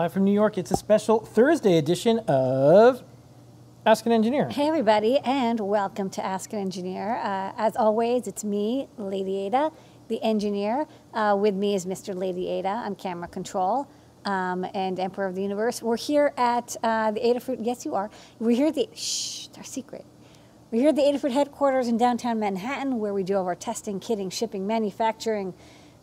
live from New York. It's a special Thursday edition of Ask an Engineer. Hey, everybody, and welcome to Ask an Engineer. Uh, as always, it's me, Lady Ada, the engineer. Uh, with me is Mr. Lady Ada. I'm camera control um, and Emperor of the Universe. We're here at uh, the Adafruit. Yes, you are. We're here at the. Shh, our secret. We're here at the Adafruit headquarters in downtown Manhattan, where we do all our testing, kitting, shipping, manufacturing,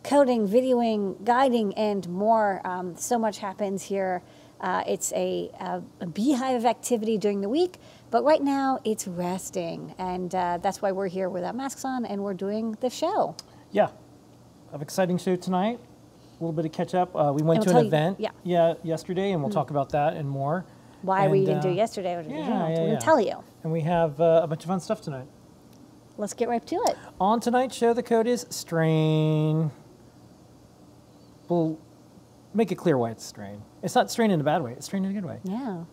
coding, videoing, guiding, and more. Um, so much happens here. Uh, it's a, a, a, beehive of activity during the week, but right now it's resting, and uh, that's why we're here without masks on and we're doing the show. Yeah, an exciting show tonight. A little bit of catch up. Uh, we went we'll to an event, you, yeah. yeah, yesterday, and we'll mm. talk about that and more. Why and, we didn't do uh, yesterday? Yeah, yeah, we're yeah. gonna tell you. And we have uh, a bunch of fun stuff tonight. Let's get right to it. On tonight's show, the code is strain. We'll make it clear why it's strain. It's not strain in a bad way. It's strain in a good way. Yeah.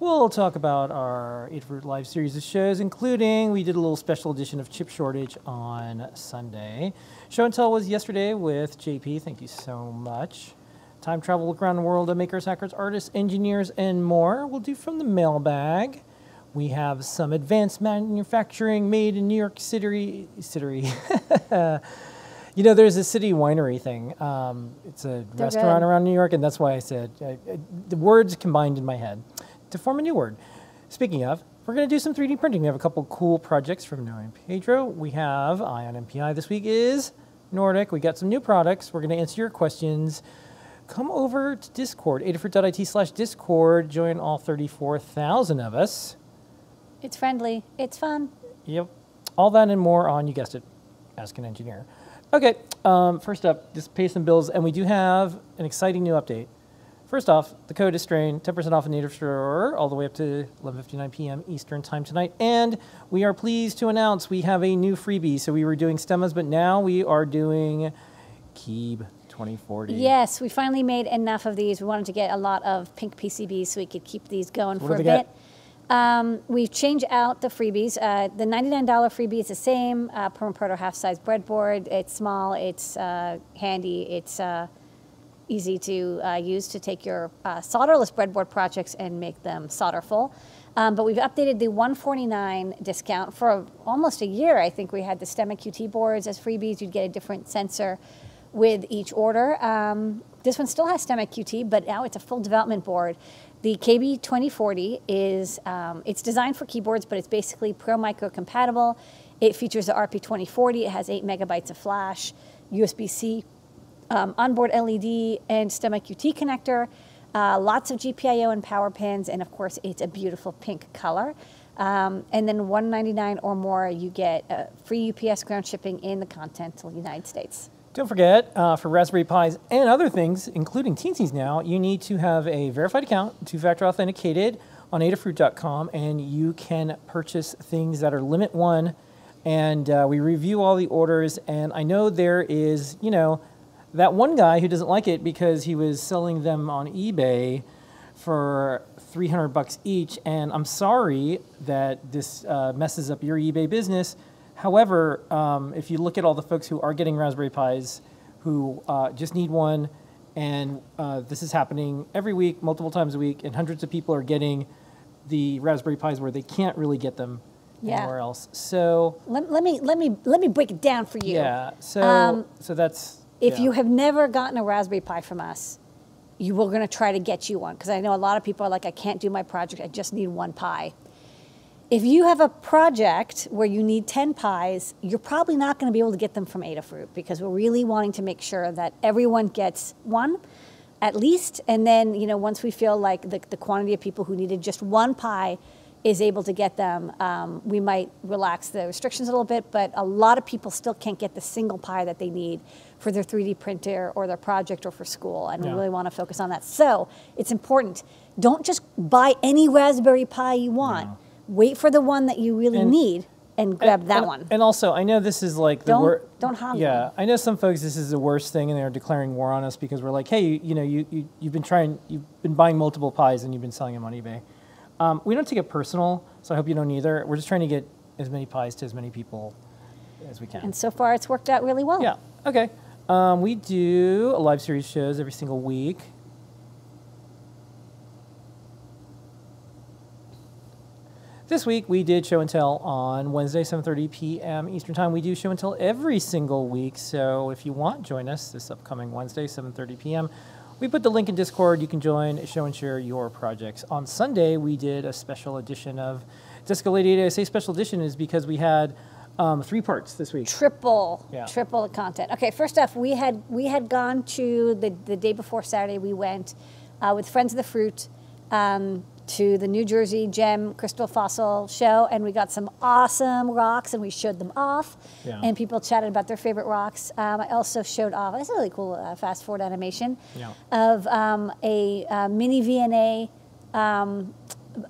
We'll talk about our Adafruit Live series of shows, including we did a little special edition of Chip Shortage on Sunday. Show and Tell was yesterday with JP. Thank you so much. Time travel look around the world of makers, hackers, artists, engineers, and more. We'll do from the mailbag. We have some advanced manufacturing made in New York City. City. You know, there's a city winery thing. Um, it's a They're restaurant good. around New York, and that's why I said I, I, the words combined in my head to form a new word. Speaking of, we're going to do some 3D printing. We have a couple cool projects from Noe and Pedro. We have Eye on NPI this week is Nordic. We got some new products. We're going to answer your questions. Come over to Discord, adafruit.it slash Discord. Join all 34,000 of us. It's friendly. It's fun. Yep. All that and more on, you guessed it, Ask an Engineer. Okay, um, first up, just pay some bills, and we do have an exciting new update. First off, the code is strain, 10% off a native store, all the way up to 11.59 p.m. Eastern time tonight. And we are pleased to announce we have a new freebie. So we were doing stemmas, but now we are doing Keeb 2040. Yes, we finally made enough of these. We wanted to get a lot of pink PCBs so we could keep these going for a bit. Get? Um, we've changed out the freebies. Uh, the $99 freebie is the same. Uh, Permaproto half-size breadboard. It's small. It's uh, handy. It's uh, easy to uh, use to take your uh, solderless breadboard projects and make them solderful. Um, but we've updated the 149 discount for almost a year. I think we had the STEMMA QT boards as freebies. You'd get a different sensor with each order. Um, this one still has STEMMA QT, but now it's a full development board the KB2040 is, um, it's designed for keyboards, but it's basically Pro Micro compatible. It features the RP2040. It has eight megabytes of flash, USB-C, um, onboard LED, and STEMMA QT connector. Uh, lots of GPIO and power pins, and of course, it's a beautiful pink color. Um, and then 199 or more, you get uh, free UPS ground shipping in the continental United States. Don't forget, uh, for Raspberry Pis and other things, including Teensies now, you need to have a verified account, two-factor authenticated on adafruit.com, and you can purchase things that are limit one. And uh, we review all the orders, and I know there is, you know, that one guy who doesn't like it because he was selling them on eBay for 300 bucks each, and I'm sorry that this uh, messes up your eBay business However, um, if you look at all the folks who are getting Raspberry Pis, who uh, just need one, and uh, this is happening every week, multiple times a week, and hundreds of people are getting the Raspberry Pis where they can't really get them yeah. anywhere else. So let, let, me let me let me break it down for you. Yeah. So um, so that's if yeah. you have never gotten a Raspberry Pi from us, you were going to try to get you one because I know a lot of people are like, I can't do my project. I just need one Pi. If you have a project where you need 10 pies, you're probably not going to be able to get them from Adafruit because we're really wanting to make sure that everyone gets one at least. And then, you know, once we feel like the, the quantity of people who needed just one pie is able to get them, um, we might relax the restrictions a little bit, but a lot of people still can't get the single pie that they need for their 3D printer or their project or for school, and yeah. we really want to focus on that. So it's important. Don't just buy any Raspberry Pi you want. No wait for the one that you really and, need and grab and, that and, one. And also, I know this is like the worst. Don't hog. Yeah, I know some folks. This is the worst thing, and they're declaring war on us because we're like, hey, you, you know, you, you you've been trying, you've been buying multiple pies, and you've been selling them on eBay. Um, we don't take it personal, so I hope you don't either. We're just trying to get as many pies to as many people as we can. And so far, it's worked out really well. Yeah. Okay. Um, we do a live series shows every single week. This week we did show and tell on Wednesday, 7:30 p.m. Eastern Time. We do show and tell every single week, so if you want, join us this upcoming Wednesday, 7:30 p.m. We put the link in Discord. You can join, show and share your projects. On Sunday, we did a special edition of Disco Lady. I say special edition is because we had um, three parts this week. triple Yeah. triple the content okay first off we had we had gone to the, the day before saturday we went uh, with friends of the fruit um, to the new jersey gem crystal fossil show and we got some awesome rocks and we showed them off Yeah. and people chatted about their favorite rocks um, i also showed off it's a really cool uh, fast forward animation Yeah. of um, a uh, mini vna um,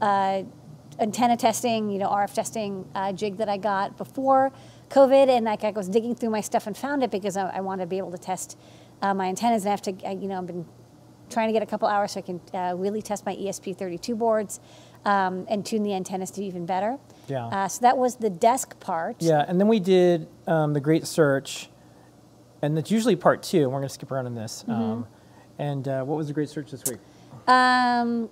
uh, antenna testing, you know, RF testing uh, jig that I got before COVID, and like I was digging through my stuff and found it because I, I wanted to be able to test uh, my antennas, and I have to, uh, you know, I've been trying to get a couple hours so I can uh, really test my ESP32 boards um, and tune the antennas to even better. Yeah. Uh, so that was the desk part. Yeah, and then we did um, the Great Search, and that's usually part two. And we're going to skip around in this. Um, and uh, what was the Great Search this week? Um,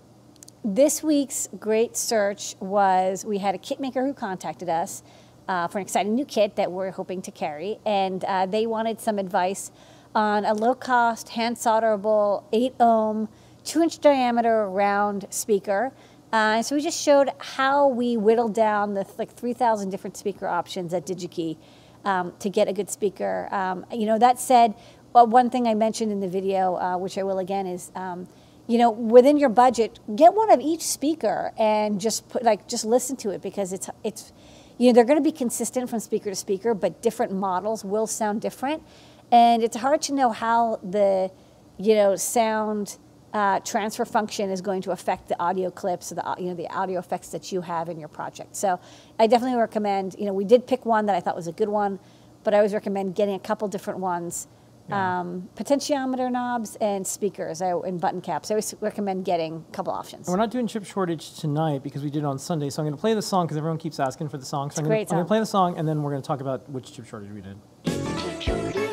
this week's great search was we had a kit maker who contacted us uh, for an exciting new kit that we're hoping to carry, and uh, they wanted some advice on a low cost, hand solderable, 8 ohm, 2 inch diameter round speaker. Uh, so we just showed how we whittled down the like 3,000 different speaker options at DigiKey um, to get a good speaker. Um, you know, that said, well, one thing I mentioned in the video, uh, which I will again, is um, you know, within your budget, get one of each speaker and just put like just listen to it because it's it's you know they're going to be consistent from speaker to speaker, but different models will sound different, and it's hard to know how the you know sound uh, transfer function is going to affect the audio clips or the you know the audio effects that you have in your project. So I definitely recommend you know we did pick one that I thought was a good one, but I always recommend getting a couple different ones um, potentiometer knobs and speakers I, and button caps. I always recommend getting a couple options. We're not doing chip shortage tonight because we did it on Sunday. So I'm going to play the song because everyone keeps asking for the song. So I'm going to play the song, and then we're going to talk about which chip shortage we did.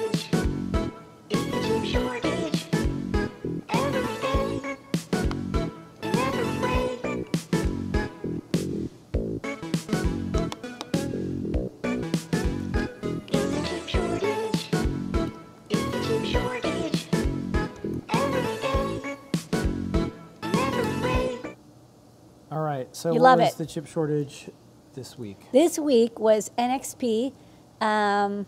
So You what love was it. the chip shortage this week? This week was NXP. Um,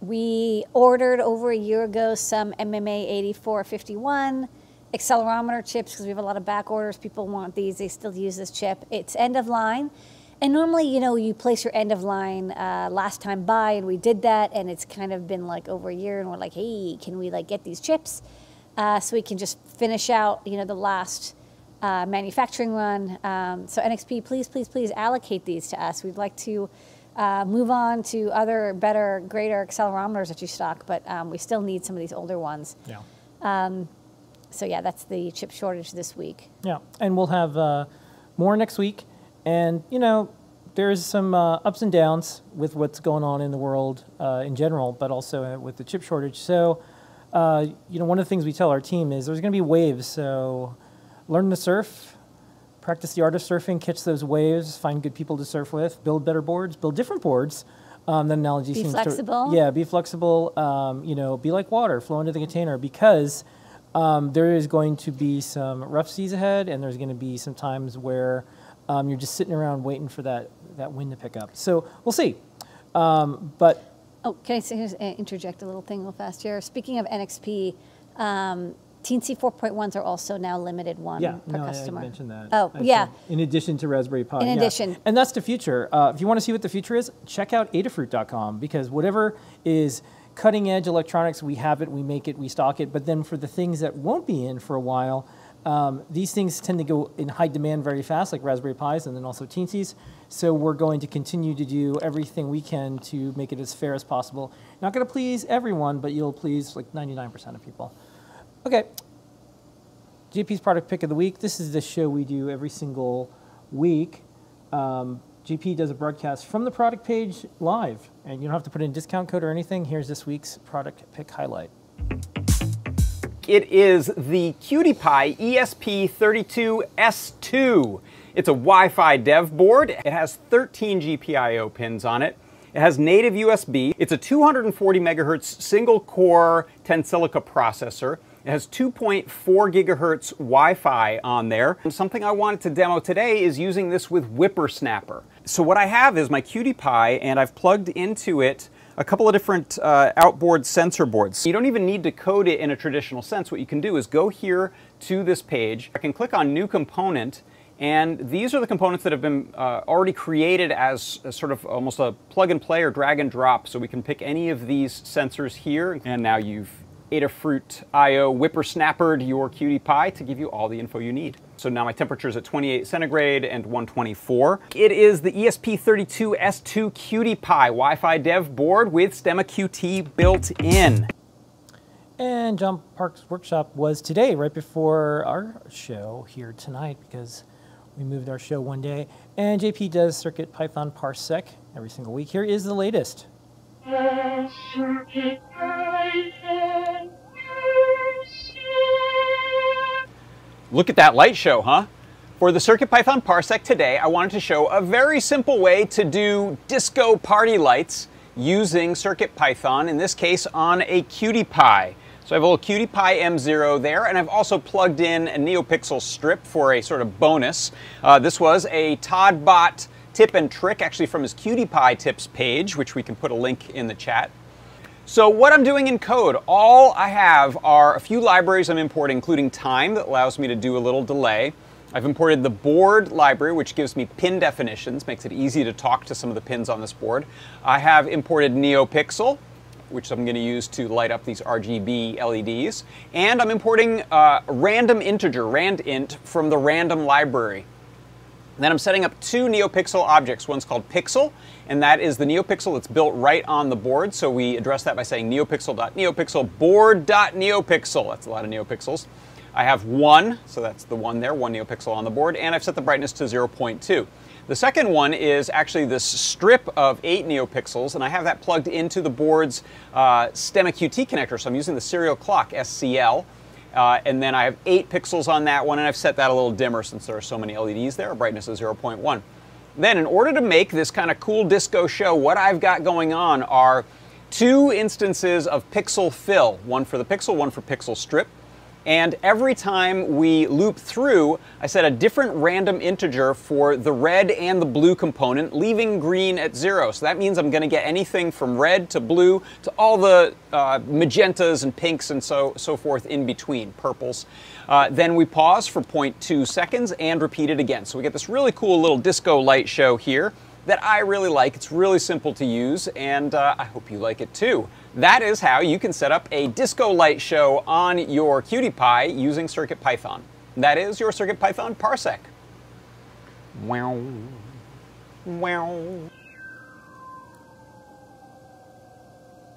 we ordered over a year ago some MMA 8451 accelerometer chips because we have a lot of back orders. People want these. They still use this chip. It's end of line. And normally, you know, you place your end of line uh, last time buy, and we did that, and it's kind of been like over a year, and we're like, hey, can we like get these chips uh, so we can just finish out, you know, the last uh, manufacturing one. Um, so NXP, please, please, please allocate these to us. We'd like to uh, move on to other better, greater accelerometers that you stock, but um, we still need some of these older ones. Yeah. So yeah, that's the chip shortage this week. Yeah, and we'll have uh, more next week. And you know, there's some uh, ups and downs with what's going on in the world uh, in general, but also uh, with the chip shortage. So, uh, you know, one of the things we tell our team is there's going to be waves. So, learn to surf, practice the art of surfing, catch those waves, find good people to surf with, build better boards, build different boards. Um, that analogy Be seems flexible. to yeah, be flexible. Um, you know, be like water, flow into the container because um, there is going to be some rough seas ahead, and there's going to be some times where um, you're just sitting around waiting for that that wind to pick up. So we'll see. Um, but Oh, can I say, interject a little thing real fast here? Speaking of NXP, um, Teensy 4.1s are also now limited one yeah, per no, customer. I mentioned that. Oh, I yeah. said In addition to Raspberry Pi. In yeah. addition. And that's the future. Uh, if you want to see what the future is, check out Adafruit.com because whatever is cutting edge electronics, we have it, we make it, we stock it. But then for the things that won't be in for a while, um, these things tend to go in high demand very fast, like Raspberry Pis and then also Teensies. So we're going to continue to do everything we can to make it as fair as possible. Not going to please everyone, but you'll please like 99% of people. Okay, JP's product pick of the week. This is the show we do every single week. Um, JP does a broadcast from the product page live, and you don't have to put in a discount code or anything. Here's this week's product pick highlight. It is the QT Py E ESP32S2. It's a Wi-Fi dev board. It has 13 GPIO pins on it. It has native USB. It's a 240 megahertz single core Tensilica processor. It has 2.4 gigahertz Wi-Fi on there. And something I wanted to demo today is using this with WipperSnapper. So what I have is my QT Pie and I've plugged into it a couple of different uh, outboard sensor boards. You don't even need to code it in a traditional sense. What you can do is go here to this page. I can click on new component and these are the components that have been uh, already created as, as, sort of almost a plug and play or drag and drop. So we can pick any of these sensors here. And now you've Adafruit IO whippersnappered your QT Py to give you all the info you need. So now my temperature is at 28 centigrade and 124. It is the ESP32S2 QT Py Wi-Fi dev board with Stemma QT built in. And John Park's workshop was today, right before our show here tonight, because we moved our show one day. And JP does CircuitPython Parsec every single week. Here is the latest. Look at that light show, huh? For the CircuitPython Parsec today, I wanted to show a very simple way to do disco party lights using CircuitPython, in this case on a QT Py. So I have a little QT Py M0 there, and I've also plugged in a NeoPixel strip for a sort of bonus. Uh, this was a todbot tip and trick, actually from his QT Py tips page, which we can put a link in the chat. So what I'm doing in code, all I have are a few libraries I'm importing, including time that allows me to do a little delay. I've imported the board library, which gives me pin definitions, makes it easy to talk to some of the pins on this board. I have imported NeoPixel, which I'm going to use to light up these RGB LEDs. And I'm importing uh, random integer, randint, from the random library. Then I'm setting up two NeoPixel objects. One's called Pixel, and that is the NeoPixel that's built right on the board. So we address that by saying neopixel.neopixel board.neopixel. That's a lot of NeoPixels. I have one, so that's the one there, one NeoPixel on the board, and I've set the brightness to 0.2. The second one is actually this strip of eight NeoPixels, and I have that plugged into the board's uh, Stemma QT connector. So I'm using the serial clock, SCL. Uh, and then I have 8 pixels on that one, and I've set that a little dimmer since there are so many LEDs there, brightness is 0.1. Then in order to make this kind of cool disco show, what I've got going on are two instances of pixel fill, one for the pixel, one for pixel strip. And every time we loop through, I set a different random integer for the red and the blue component, leaving green at zero. So that means I'm to get anything from red to blue to all the uh, magentas and pinks and so, so forth in between, purples. Uh, then we pause for 0.2 seconds and repeat it again. So we get this really cool little disco light show here that I really like. It's really simple to use, and uh, I hope you like it too. That is how you can set up a disco light show on your QT Py using CircuitPython. That is your CircuitPython Parsec. Wow. Wow.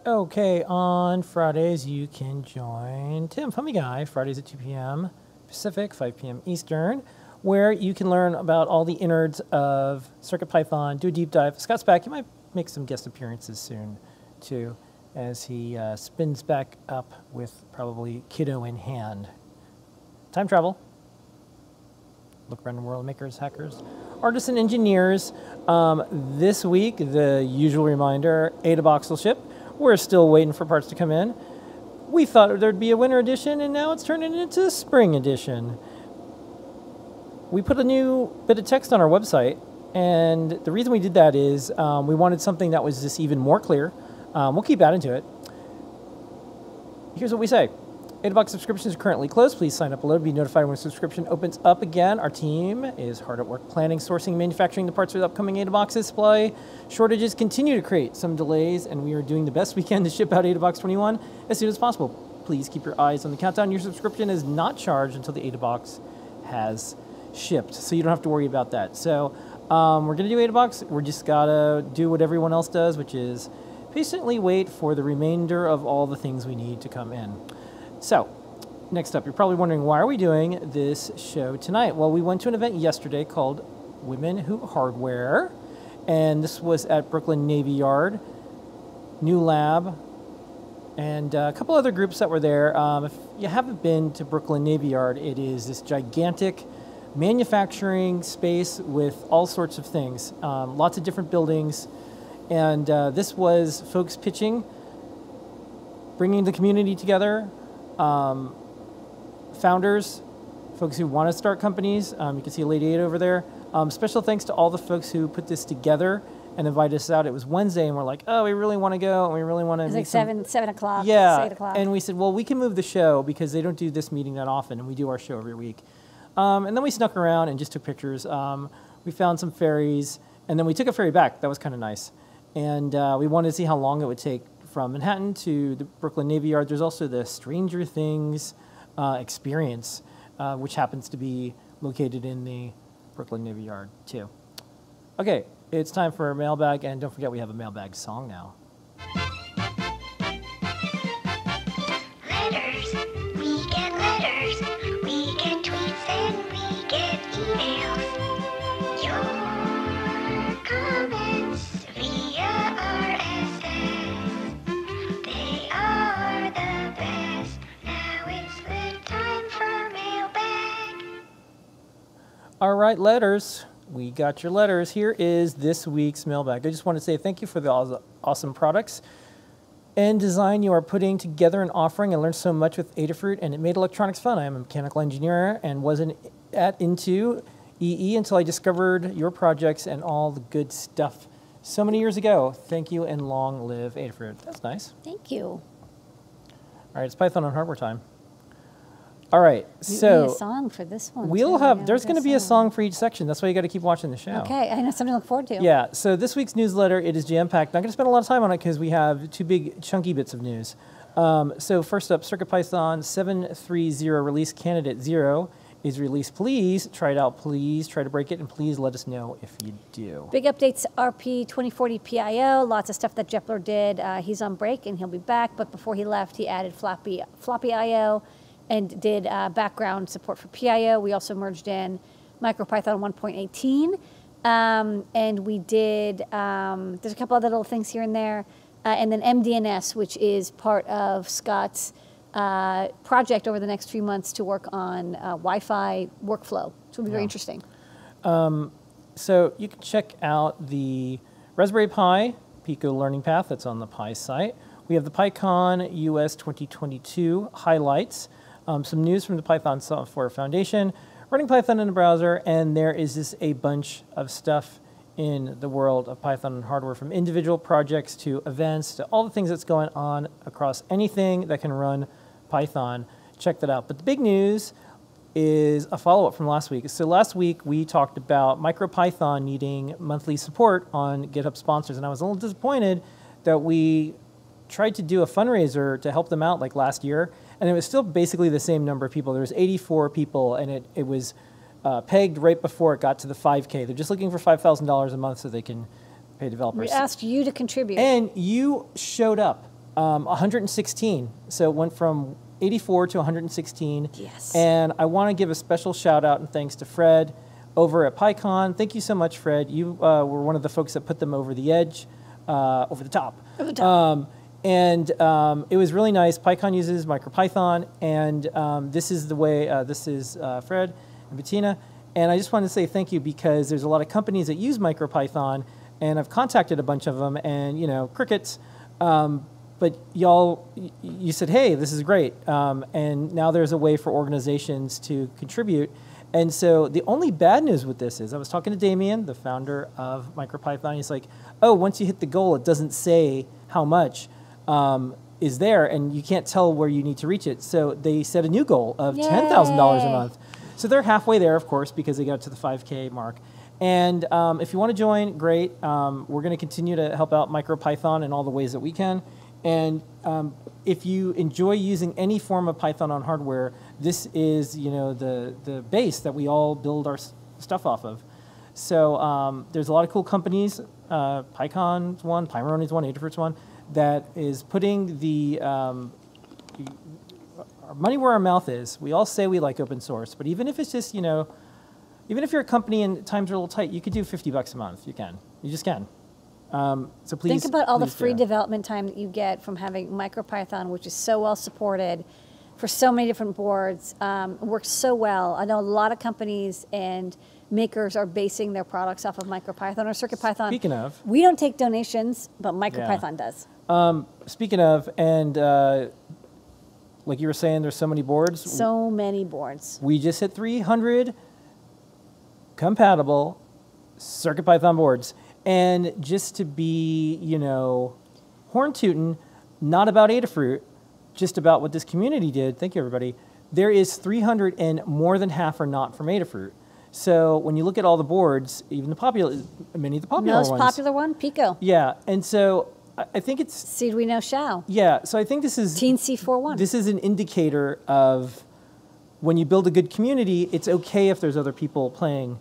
Okay, on Fridays you can join Tim FoamyGuy, Fridays at 2 p.m. Pacific, 5 p.m. Eastern, where you can learn about all the innards of CircuitPython, do a deep dive. Scott's back. You might make some guest appearances soon, too as he uh, spins back up with probably Kiddo in hand. Time travel. Look around world, makers, hackers, artists, and engineers. Um, this week, the usual reminder, AdaBox will ship. We're still waiting for parts to come in. We thought there'd be a winter edition, and now it's turning into a spring edition. We put a new bit of text on our website, and the reason we did that is um, we wanted something that was just even more clear, um, we'll keep adding to it. Here's what we say. AdaBox subscriptions are currently closed. Please sign up below to be notified when subscription opens up again. Our team is hard at work planning, sourcing, manufacturing the parts for the upcoming AdaBox display. Shortages continue to create some delays, and we are doing the best we can to ship out AdaBox 21 as soon as possible. Please keep your eyes on the countdown. Your subscription is not charged until the AdaBox has shipped, so you don't have to worry about that. So um, we're going to do AdaBox. We're just got to do what everyone else does, which is patiently wait for the remainder of all the things we need to come in. So, next up, you're probably wondering why are we doing this show tonight? Well, we went to an event yesterday called Women Who Hardware, and this was at Brooklyn Navy Yard, New Lab, and uh, a couple other groups that were there. Um, if you haven't been to Brooklyn Navy Yard, it is this gigantic manufacturing space with all sorts of things, um, lots of different buildings. And uh, this was folks pitching, bringing the community together, um, founders, folks who want to start companies. Um, you can see a Lady 8 over there. Um, special thanks to all the folks who put this together and invited us out. It was Wednesday, and we're like, oh, we really want to go, and we really want to. It's like seven, seven o'clock. Yeah, eight o'clock. and we said, well, we can move the show because they don't do this meeting that often, and we do our show every week. Um, and then we snuck around and just took pictures. Um, we found some ferries, and then we took a ferry back. That was kind of nice. And uh, we wanted to see how long it would take from Manhattan to the Brooklyn Navy Yard. There's also the Stranger Things uh, experience, uh, which happens to be located in the Brooklyn Navy Yard, too. Okay, it's time for a mailbag, and don't forget we have a mailbag song now. All right, letters. We got your letters. Here is this week's mailbag. I just want to say thank you for the awesome products and design you are putting together and offering. I learned so much with Adafruit, and it made electronics fun. I am a mechanical engineer and wasn't at into EE until I discovered your projects and all the good stuff so many years ago. Thank you and long live Adafruit. That's nice. Thank you. All right, it's Python on hardware time. All right, so a song for this one. we'll too. have Yeah, there's going to be a song for each section. That's why you got to keep watching the show. Okay, I know something to look forward to. Yeah, so this week's newsletter, it is jam-packed. Not going to spend a lot of time on it because we have two big chunky bits of news. Um, so first up, CircuitPython 730 release candidate 0 is released. Please try it out. Please try to break it, and please let us know if you do. Big updates, RP 2040 PIO, lots of stuff that Jepler did. Uh, he's on break and he'll be back, but before he left, he added floppy, floppy IO and did uh, background support for PIO. We also merged in MicroPython 1.18. Um, and we did, um, there's a couple other little things here and there. Uh, and then MDNS, which is part of Scott's uh, project over the next few months to work on uh, Wi Fi workflow. So it'll be very Yeah. interesting. So you can check out the Raspberry Pi Pico Learning Path that's on the Pi site. We have the PyCon US 2022 highlights, um, some news from the Python Software Foundation, running Python in the browser, and there is just a bunch of stuff in the world of Python and hardware from individual projects to events to all the things that's going on across anything that can run Python. Check that out. But the big news is a follow-up from last week. So last week we talked about MicroPython needing monthly support on GitHub sponsors, and I was a little disappointed that we tried to do a fundraiser to help them out like last year, and it was still basically the same number of people. There was 84 people, and it, it was uh, pegged right before it got to the 5K. They're just looking for $5,000 a month so they can pay developers. We asked you to contribute. And you showed up, um, 116. So it went from 84 to 116. Yes. And I want to give a special shout out and thanks to Fred over at Pycom. Thank you so much, Fred. You uh, were one of the folks that put them over the edge, uh, over the top. Over the top. Um, and um, it was really nice. Pycom uses MicroPython, and um, this is the way. Uh, this is uh, Fred and Bettina, and I just wanted to say thank you because there's a lot of companies that use MicroPython, and I've contacted a bunch of them, and you know, crickets. Um, but y'all, you said, hey, this is great, um, and now there's a way for organizations to contribute. And so the only bad news with this is I was talking to Damien, the founder of MicroPython. He's like, oh, once you hit the goal, it doesn't say how much um, is there, and you can't tell where you need to reach it. So they set a new goal of $10,000 a month. So they're halfway there, of course, because they got to the 5K mark. And um, if you want to join, great. Um, we're going to continue to help out MicroPython in all the ways that we can. And um, if you enjoy using any form of Python on hardware, this is you know the the base that we all build our s- stuff off of. So um, there's a lot of cool companies. Uh, Pycom's one, Pimoroni's one, Adafruit's one that is putting the um, our money where our mouth is. We all say we like open source, but even if it's just, you know, even if you're a company and times are a little tight, you could do 50 bucks a month. You can. You just can. Um, so please. Think about all the free development time that you get from having MicroPython, which is so well supported for so many different boards. Um, works so well. I know a lot of companies and makers are basing their products off of MicroPython or CircuitPython. Speaking of. we don't take donations, but MicroPython does. Speaking of, and uh, like you were saying, there's so many boards. So many boards. we just hit 300 compatible CircuitPython boards. And just to be, you know, horn tootin', not about Adafruit, just about what this community did. Thank you, everybody. There is 300, and more than half are not from Adafruit. So when you look at all the boards, even the popular, many of the popular Most ones, Most popular one, Pico. yeah. And so I, think it's Seed we know shall. yeah. So I think this is Teensy 4.1. this is an indicator of when you build a good community, it's okay if there's other people playing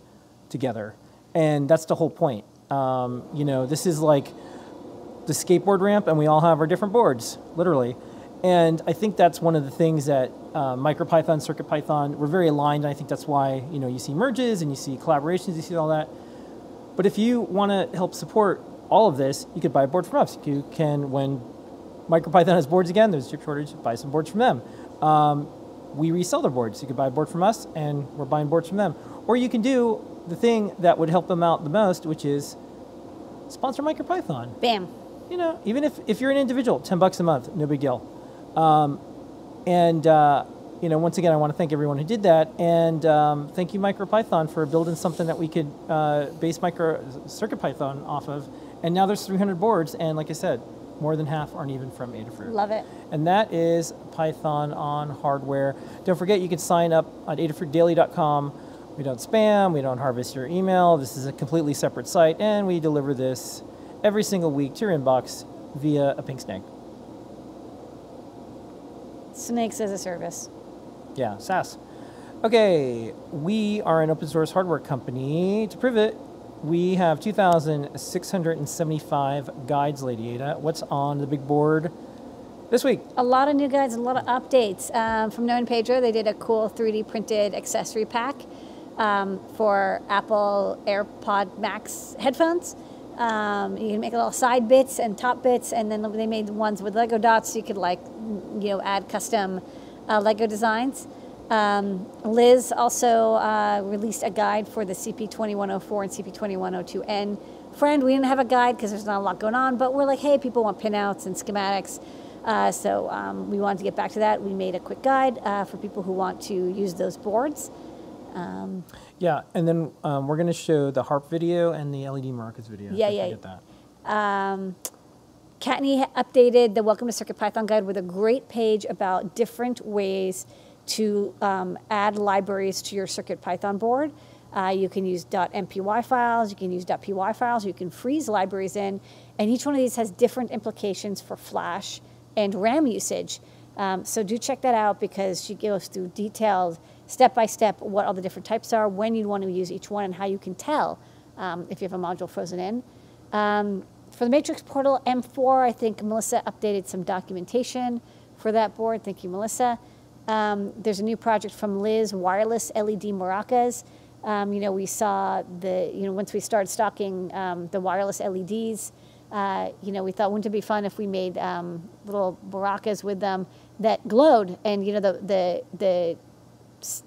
together. And that's the whole point. Um, you know, this is like the skateboard ramp, and we all have our different boards, literally. And I think that's one of the things that uh, MicroPython, CircuitPython, we're very aligned. And I think that's why you know you see merges and you see collaborations, you see all that. But if you want to help support all of this, you could buy a board from us. You can, when MicroPython has boards again, there's a chip shortage, buy some boards from them. Um, we resell their boards. You could buy a board from us, and we're buying boards from them. Or you can do the thing that would help them out the most, which is sponsor MicroPython. Bam. You know, even if, if you're an individual, 10 bucks a month, no big deal. Um, and, uh, you know, once again, I want to thank everyone who did that. And um, thank you, MicroPython, for building something that we could uh, base micro CircuitPython off of. And now there's 300 boards. And like I said, more than half aren't even from Adafruit. Love it. And that is Python on hardware. Don't forget, you can sign up at adafruitdaily.com. We don't spam, we don't harvest your email. This is a completely separate site, and we deliver this every single week to your inbox via a pink snake. Snakes as a service. Yeah, SaaS. Okay, we are an open source hardware company. To prove it, we have 2,675 guides, Lady Ada. What's on the big board this week? A lot of new guides and a lot of updates. Um, from Known Pedro, they did a cool 3D printed accessory pack um, for Apple AirPod Max headphones. Um, you can make little side bits and top bits, and then they made ones with Lego dots, so you could like, you know, add custom uh, Lego designs. Um, Liz also uh, released a guide for the CP2104 and CP2102N. Friend, we didn't have a guide because there's not a lot going on, but we're like, hey, people want pinouts and schematics. Uh, so um, we wanted to get back to that. We made a quick guide uh, for people who want to use those boards. Um, Yeah, and then um, we're going to show the harp video and the LED markers video. Yeah, yeah. forget that. um, updated the Welcome to CircuitPython guide with a great page about different ways to um, add libraries to your CircuitPython board. Uh, you can use .mpy files, you can use .py files, you can freeze libraries in, and each one of these has different implications for Flash and RAM usage. Um, so do check that out because she goes through detailed, step by step, what all the different types are, when you'd want to use each one, and how you can tell um, if you have a module frozen in. Um, for the Matrix Portal M4, I think Melissa updated some documentation for that board. Thank you, Melissa. Um, there's a new project from Liz, wireless LED maracas. Um, you know, we saw the, you know, once we started stocking um, the wireless LEDs, uh, you know, we thought, wouldn't it be fun if we made um, little maracas with them that glowed? And, you know, the, the, the,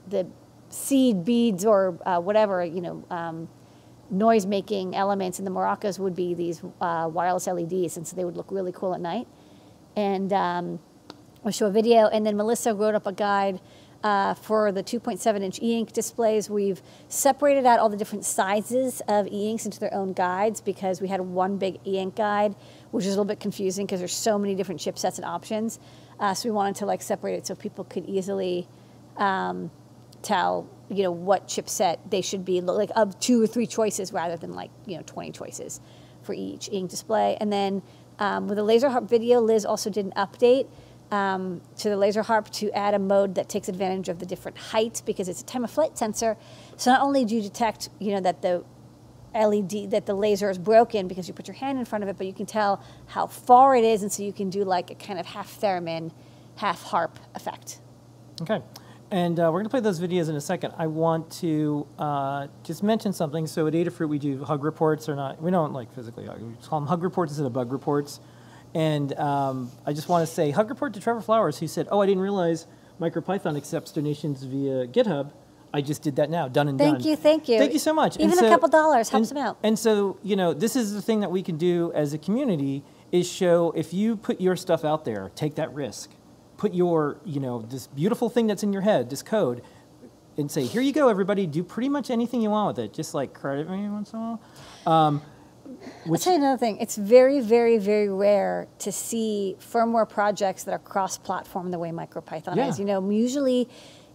the seed beads or uh, whatever, you know, um, noise making elements in the maracas would be these uh, wireless LEDs, and so they would look really cool at night. And we'll show a video, and then Melissa wrote up a guide uh, for the 2.7 inch e ink displays. We've separated out all the different sizes of e inks into their own guides because we had one big e ink guide, which is a little bit confusing because there's so many different chipsets and options. Uh, so we wanted to like separate it so people could easily um, tell you know what chipset they should be like of two or three choices rather than like you know 20 choices for each ink display and then um, with the laser harp video liz also did an update um, to the laser harp to add a mode that takes advantage of the different heights because it's a time of flight sensor so not only do you detect you know that the LED that the laser is broken because you put your hand in front of it, but you can tell how far it is, and so you can do like a kind of half theremin, half harp effect. Okay. And uh, we're going to play those videos in a second. I want to uh, just mention something. So at Adafruit, we do hug reports, or not. We don't like physically hug. We call them hug reports instead of bug reports. And um, I just want to say hug report to Trevor Flowers, who said, "Oh, I didn't realize MicroPython accepts donations via GitHub. I just did that now, done and Thank done. Thank you, thank you. Thank you so much. Even a couple dollars helps and- them out. And so, you know, this is the thing that we can do as a community is show if you put your stuff out there, take that risk. Put your, you know, this beautiful thing that's in your head, this code, and say, here you go, everybody, do pretty much anything you want with it. Just like credit me once in a while. Um, I'll tell you another thing. It's very, very, very rare to see firmware projects that are cross-platform the way MicroPython Yeah. is. You know, usually,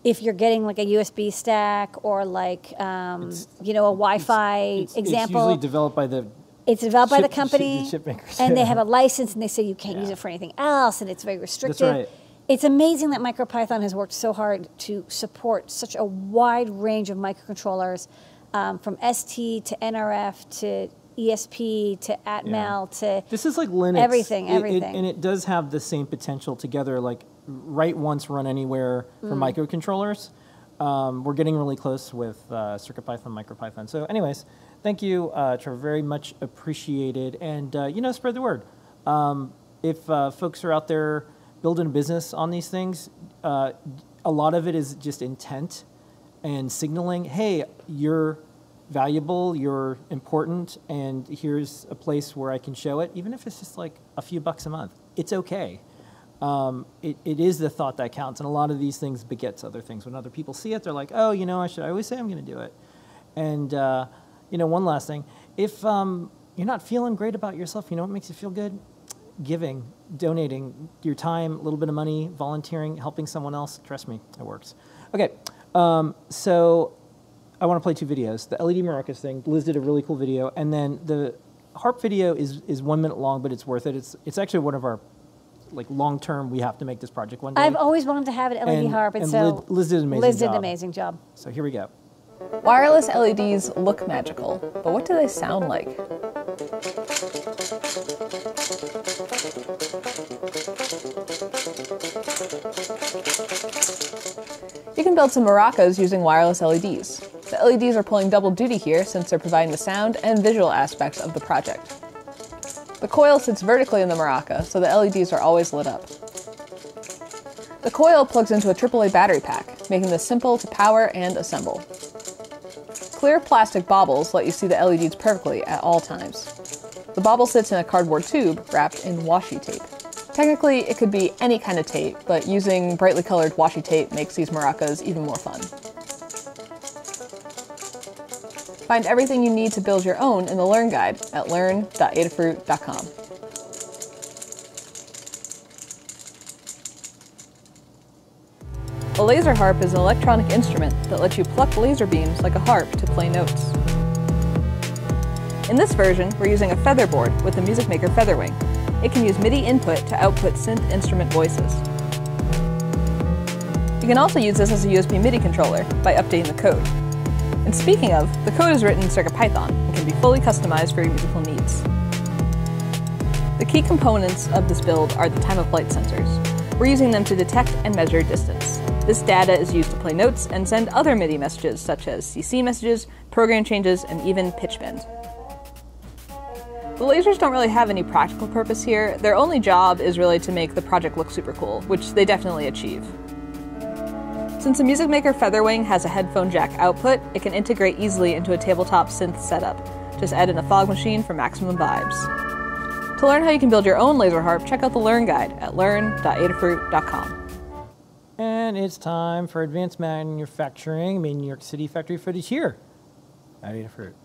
if you're getting like a USB stack or like, um, you know, a Wi-Fi it's, It's example, usually developed by the it's developed by the chip- chip- company, the chip makers, and they have a license, and they say you can't use it for anything else, and it's very restricted. right. It's amazing that MicroPython has worked so hard to support such a wide range of microcontrollers, um, from ST to NRF to ESP to Atmel to This is like Linux. Everything, It- it- everything. and it does have the same potential together, like write once, run anywhere for Mm. microcontrollers. Um, we're getting really close with uh, CircuitPython, MicroPython. So, anyways, thank you, uh, Trevor. Very much appreciated. And, uh, you know, spread the word. Um, if uh, folks are out there building a business on these things, uh, a lot of it is just intent and signaling, hey, you're valuable, you're important, and here's a place where I can show it, even if it's just like a few bucks a month. It's okay. Um, it, it is the thought that counts, and a lot of these things begets other things. When other people see it, they're like, oh, you know, I should. I always say I'm going to do it. And uh, you know, one last thing: if um, you're not feeling great about yourself, you know what makes you feel good? Giving, donating your time, a little bit of money, volunteering, helping someone else. Trust me, it works. Okay, um, so I want to play two videos. The LED maracas thing, Liz did a really cool video, and then the harp video is is one minute long, but it's worth it. It's it's actually one of our like long term. We have to make this project one day. I've always wanted to have an LED And- harp, and, and so Liz- Liz did an amazing Liz did job. an amazing job. so here we go. Wireless LEDs look magical, but what do they sound like? You can build some maracas using wireless LEDs. LEDs are pulling double duty here since they're providing the sound and visual aspects of the project. The coil sits vertically in the maraca, so the LEDs are always lit up. The coil plugs into a AAA battery pack, making this simple to power and assemble. Clear plastic baubles let you see the LEDs perfectly at all times. The bauble sits in a cardboard tube wrapped in washi tape. Technically, it could be any kind of tape, but using brightly colored washi tape makes these maracas even more fun. Find everything you need to build your own in the Learn Guide at learn.adafruit.com. A laser harp is an electronic instrument that lets you pluck laser beams like a harp to play notes. In this version, we're using a featherboard with the Music Maker Featherwing. It can use MIDI input to output synth instrument voices. You can also use this as a USB MIDI controller by updating the code. And speaking of, the code is written in CircuitPython and can be fully customized for your musical needs. The key components of this build are the time-of-flight sensors. We're using them to detect and measure distance. This data is used to play notes and send other MIDI messages such as CC messages, program changes, and even pitch bend. The lasers don't really have any practical purpose here. Their only job is really to make the project look super cool, which they definitely achieve. Since the Music Maker Featherwing has a headphone jack output, it can integrate easily into a tabletop synth setup. Just add in a fog machine for maximum vibes. To learn how you can build your own laser harp, check out the Learn Guide at learn.adafruit.com. And it's time for advanced manufacturing. Made in New York City factory footage here at Adafruit.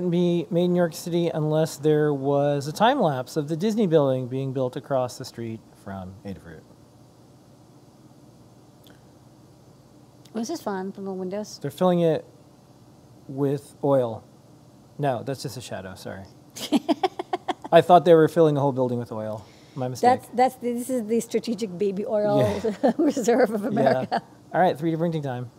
Wouldn't be made in New York City unless there was a time lapse of the Disney building being built across the street from Adafruit. This is fun. From the windows. They're filling it with oil. No, that's just a shadow. Sorry. I thought they were filling the whole building with oil. My mistake. That's that's this is the strategic baby oil reserve of America. Yeah. All right, 3D printing time.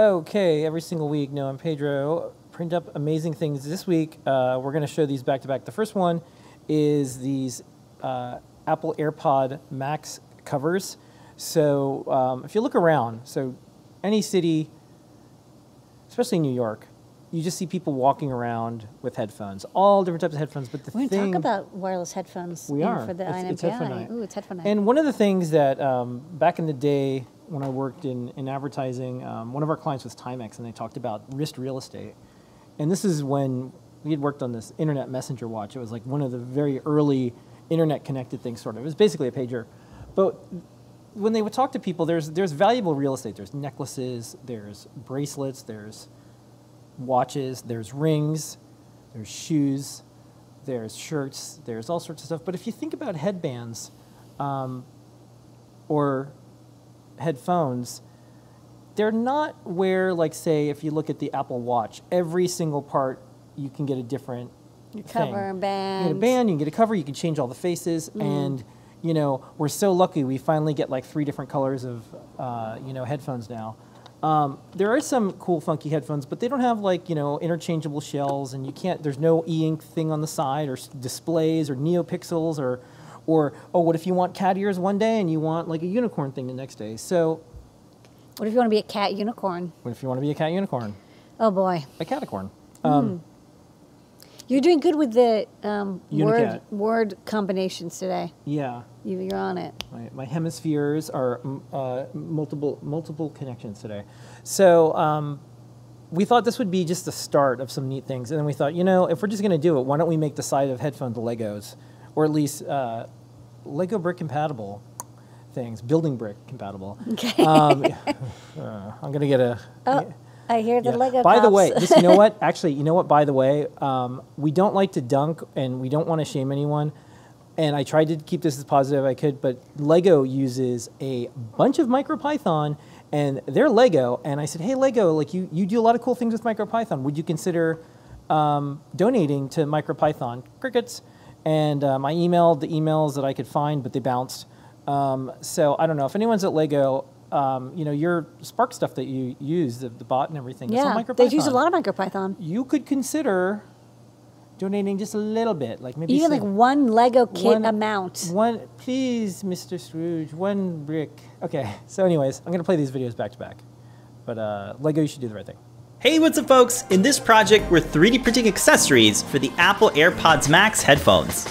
Okay, every single week, Noah and Pedro print up amazing things. This week, uh, we're going to show these back to back. The first one is these uh, Apple AirPod Max covers. So um, if you look around, so any city, especially New York, you just see people walking around with headphones, all different types of headphones. But the We're thing talk about wireless headphones we are for the It's- Eye on NPI. it's headphone night. Ooh, it's headphone night. And one of the things that um, back in the day when I worked in, in advertising, um, one of our clients was Timex, and they talked about wrist real estate. And this is when we had worked on this internet messenger watch. It was like one of the very early internet connected things, sort of. It was basically a pager. But when they would talk to people, there's, there's valuable real estate. There's necklaces, there's bracelets, there's watches, there's rings, there's shoes, there's shirts, there's all sorts of stuff. But if you think about headbands um, or headphones, they're not where, like, say, if you look at the Apple Watch, every single part you can get a different Your thing. cover and You get a band. band, you can get a cover, you can change all the faces, and you know we're so lucky we finally get like three different colors of uh, you know headphones now. Um, there are some cool, funky headphones, but they don't have like you know interchangeable shells, and you can't. There's no e-ink thing on the side, or s- displays, or NeoPixels, or or oh, what if you want cat ears one day and you want like a unicorn thing the next day? So What if you want to be a cat unicorn? what if you want to be a cat unicorn, Oh boy, a caticorn? Hmm. Um, you're doing good with the um, word word combinations today. Yeah. You, you're on it. My, my hemispheres are mm, uh, multiple multiple connections today. So um, we thought this would be just the start of some neat things, and then we thought, you know, if we're just going to do it, why don't we make the side of headphones Legos, or at least uh, Lego brick compatible things, building brick compatible. Okay. Um, uh, I'm going to get a. oh, I hear the Yeah. Lego. By the way, just, you know what? Actually, you know what? By the way, um, we don't like to dunk, and we don't want to shame anyone. And I tried to keep this as positive as I could, but Lego uses a bunch of MicroPython, and they're Lego. And I said, hey, Lego, like you, you do a lot of cool things with MicroPython. Would you consider um, donating to MicroPython? Crickets. And um, I emailed the emails that I could find, but they bounced. Um, so I don't know if anyone's at Lego. Um, you know your Spike stuff that you use, the, the bot and everything. yeah, they use a lot of MicroPython. You could consider donating just a little bit, like maybe Even like one Lego kit one- amount. One, please, Mr. Scrooge, one brick. Okay. So, anyways, I'm gonna play these videos back to back. But uh, Lego, you should do the right thing. Hey, what's up, folks? In this project, we're 3D printing accessories for the Apple AirPods Max headphones.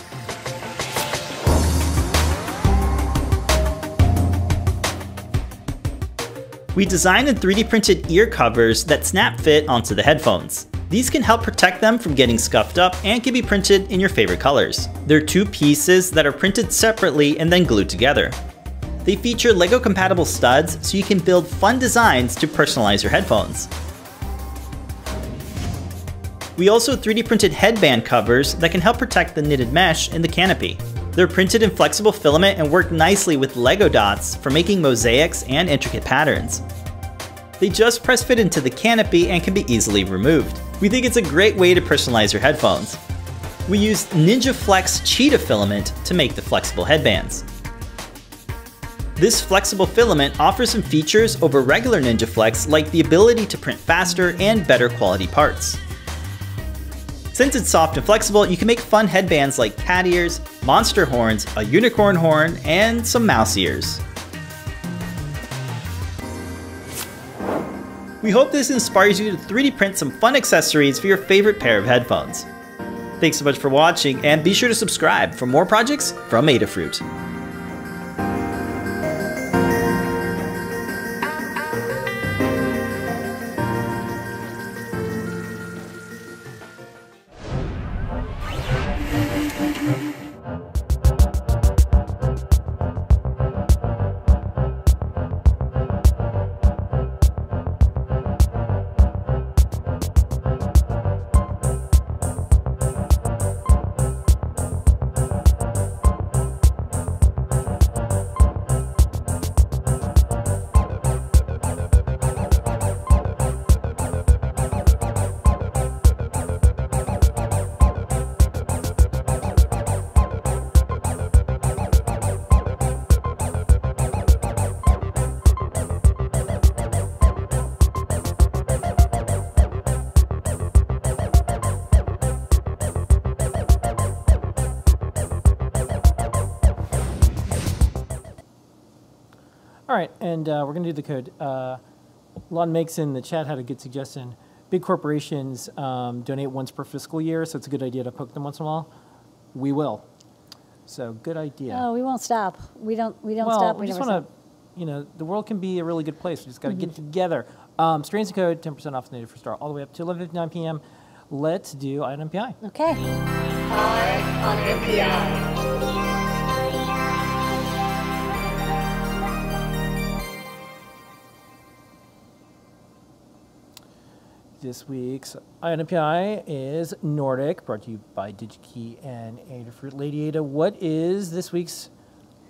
We designed and 3D printed ear covers that snap fit onto the headphones. These can help protect them from getting scuffed up and can be printed in your favorite colors. They're two pieces that are printed separately and then glued together. They feature LEGO compatible studs so you can build fun designs to personalize your headphones. We also 3D printed headband covers that can help protect the knitted mesh in the canopy. They're printed in flexible filament and work nicely with Lego dots for making mosaics and intricate patterns. They just press fit into the canopy and can be easily removed. We think it's a great way to personalize your headphones. We used NinjaFlex Cheetah filament to make the flexible headbands. This flexible filament offers some features over regular NinjaFlex like the ability to print faster and better quality parts. Since it's soft and flexible, you can make fun headbands like cat ears, monster horns, a unicorn horn, and some mouse ears. We hope this inspires you to 3D print some fun accessories for your favorite pair of headphones. Thanks so much for watching, and be sure to subscribe for more projects from Adafruit. And uh, we're going to do the code. Uh, Lon makes in the chat had a good suggestion. Big corporations um, donate once per fiscal year, so it's a good idea to poke them once in a while. We will. So good idea. Oh, we won't stop. We don't. We don't well, stop. we just want to, you know, the world can be a really good place. We just got to get together. Um, Strains and Code, 10% off the native for Star, all the way up to 11:59 p.m. Let's do Eye on NPI. stop. Okay. This week's Eye on NPI is Nordic, brought to you by DigiKey and Adafruit. Lady Ada, what is this week's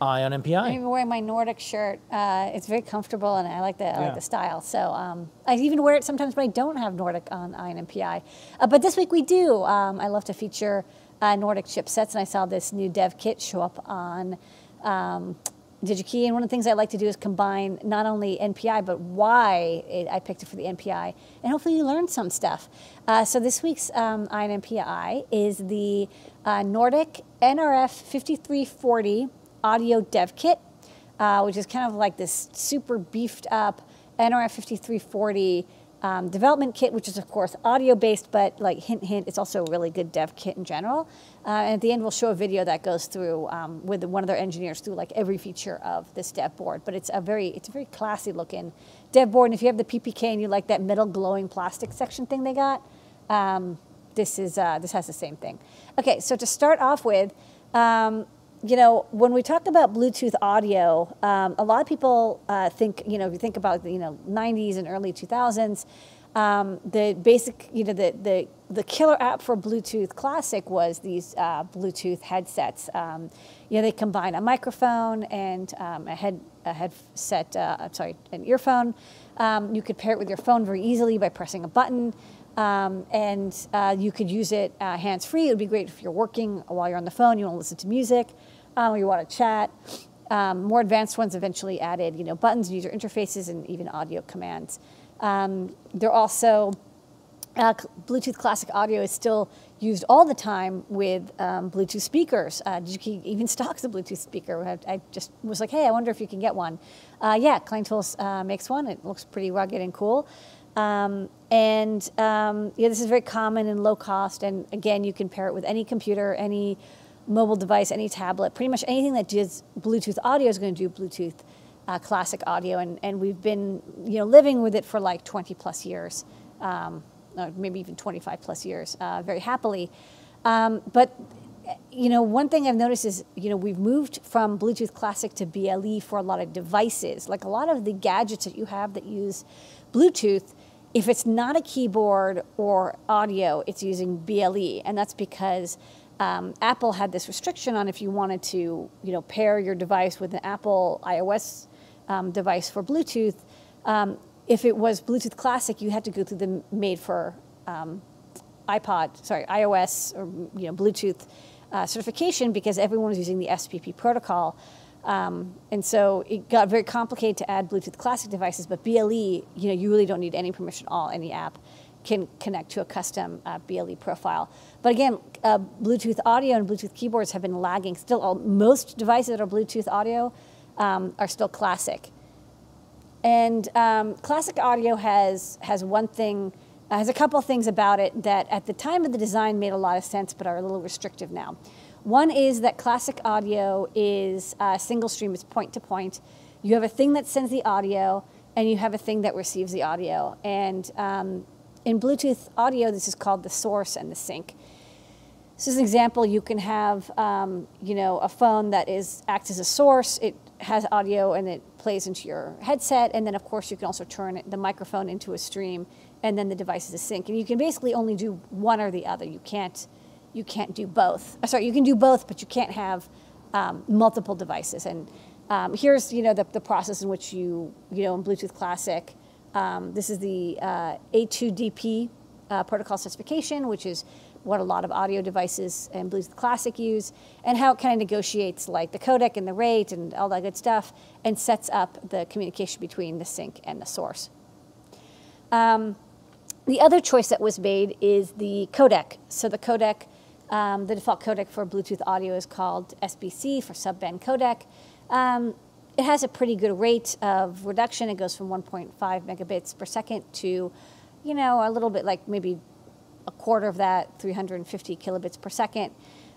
I'm Eye on NPI? even wearing my Nordic shirt. Uh, it's very comfortable, and I like the I Yeah. like the style. So um, I even wear it sometimes when I don't have Nordic on Eye on NPI. Uh, but this week we do. Um, I love to feature uh, Nordic chipsets, and I saw this new dev kit show up on um, DigiKey. And one of the things I like to do is combine not only NPI but why it, I picked it for the NPI, and hopefully you learn some stuff. Uh, so this week's um, Eye on NPI is the uh, Nordic NRF 5340 audio dev kit, uh, which is kind of like this super beefed up NRF 5340 um, development kit, which is of course audio based, but like hint, hint, it's also a really good dev kit in general. Uh, and at the end, we'll show a video that goes through um, with one of their engineers through like every feature of this dev board. But it's a very, it's a very classy looking dev board. And if you have the PPK and you like that metal glowing plastic section thing they got, um, this is uh, this has the same thing. Okay, so to start off with, um, you know, when we talk about Bluetooth audio, um, a lot of people uh, think, you know, if you think about the you know 90s and early 2000s, um, the basic, you know, the, the the killer app for Bluetooth Classic was these uh, Bluetooth headsets. Um, you know, they combine a microphone and um, a head a headset. Uh, I'm sorry, an earphone. Um, you could pair it with your phone very easily by pressing a button. Um, and uh, you could use it uh, hands free. It would be great if you're working while you're on the phone, you want to listen to music, um, you want to chat. Um, more advanced ones eventually added, you know, buttons, user interfaces, and even audio commands. Um, they're also uh, Bluetooth Classic Audio is still used all the time with um, Bluetooth speakers. Uh, DigiKey even stocks a Bluetooth speaker. I, I just was like, hey, I wonder if you can get one. Uh, yeah, Klein Tools uh, makes one. It looks pretty rugged and cool. Um, and um, yeah, this is very common and low cost. And again, you can pair it with any computer, any mobile device, any tablet. Pretty much anything that does Bluetooth audio is going to do Bluetooth uh, classic audio. And, and we've been you know living with it for like 20 plus years, um, maybe even 25 plus years, uh, very happily. Um, but you know, one thing I've noticed is, you know, we've moved from Bluetooth Classic to BLE for a lot of devices. Like a lot of the gadgets that you have that use Bluetooth, if it's not a keyboard or audio, it's using BLE, and that's because um, Apple had this restriction on if you wanted to, you know, pair your device with an Apple iOS um, device for Bluetooth. Um, if it was Bluetooth Classic, you had to go through the made for um, iPod, sorry, iOS or you know Bluetooth uh, certification because everyone was using the SPP protocol. Um, and so it got very complicated to add Bluetooth Classic devices, but BLE, you know, you really don't need any permission at all. Any app can connect to a custom uh, BLE profile. But again, uh, Bluetooth audio and Bluetooth keyboards have been lagging. Still, all, most devices that are Bluetooth audio um, are still classic. And um, classic audio has has one thing, uh, has a couple things about it that at the time of the design made a lot of sense, but are a little restrictive now. One is that classic audio is uh, single stream; it's point to point. You have a thing that sends the audio, and you have a thing that receives the audio. And um, in Bluetooth audio, this is called the source and the sink. This is an example. You can have, um, you know, a phone that is acts as a source. It has audio and it plays into your headset, and then of course you can also turn the microphone into a stream, and then the device is a sink. And you can basically only do one or the other. You can't, you can't do both. Uh, Sorry, you can do both, but you can't have um, multiple devices. And um, here's, you know, the, the process in which you, you know, in Bluetooth Classic, um, this is the uh, A2DP uh, protocol specification, which is what a lot of audio devices and Bluetooth Classic use, and how it kind of negotiates like the codec and the rate and all that good stuff, and sets up the communication between the sink and the source. Um, the other choice that was made is the codec. So the codec, um, the default codec for Bluetooth audio is called SBC for subband codec. Um, it has a pretty good rate of reduction. It goes from 1.5 megabits per second to, you know, a little bit like maybe a quarter of that, 350 kilobits per second.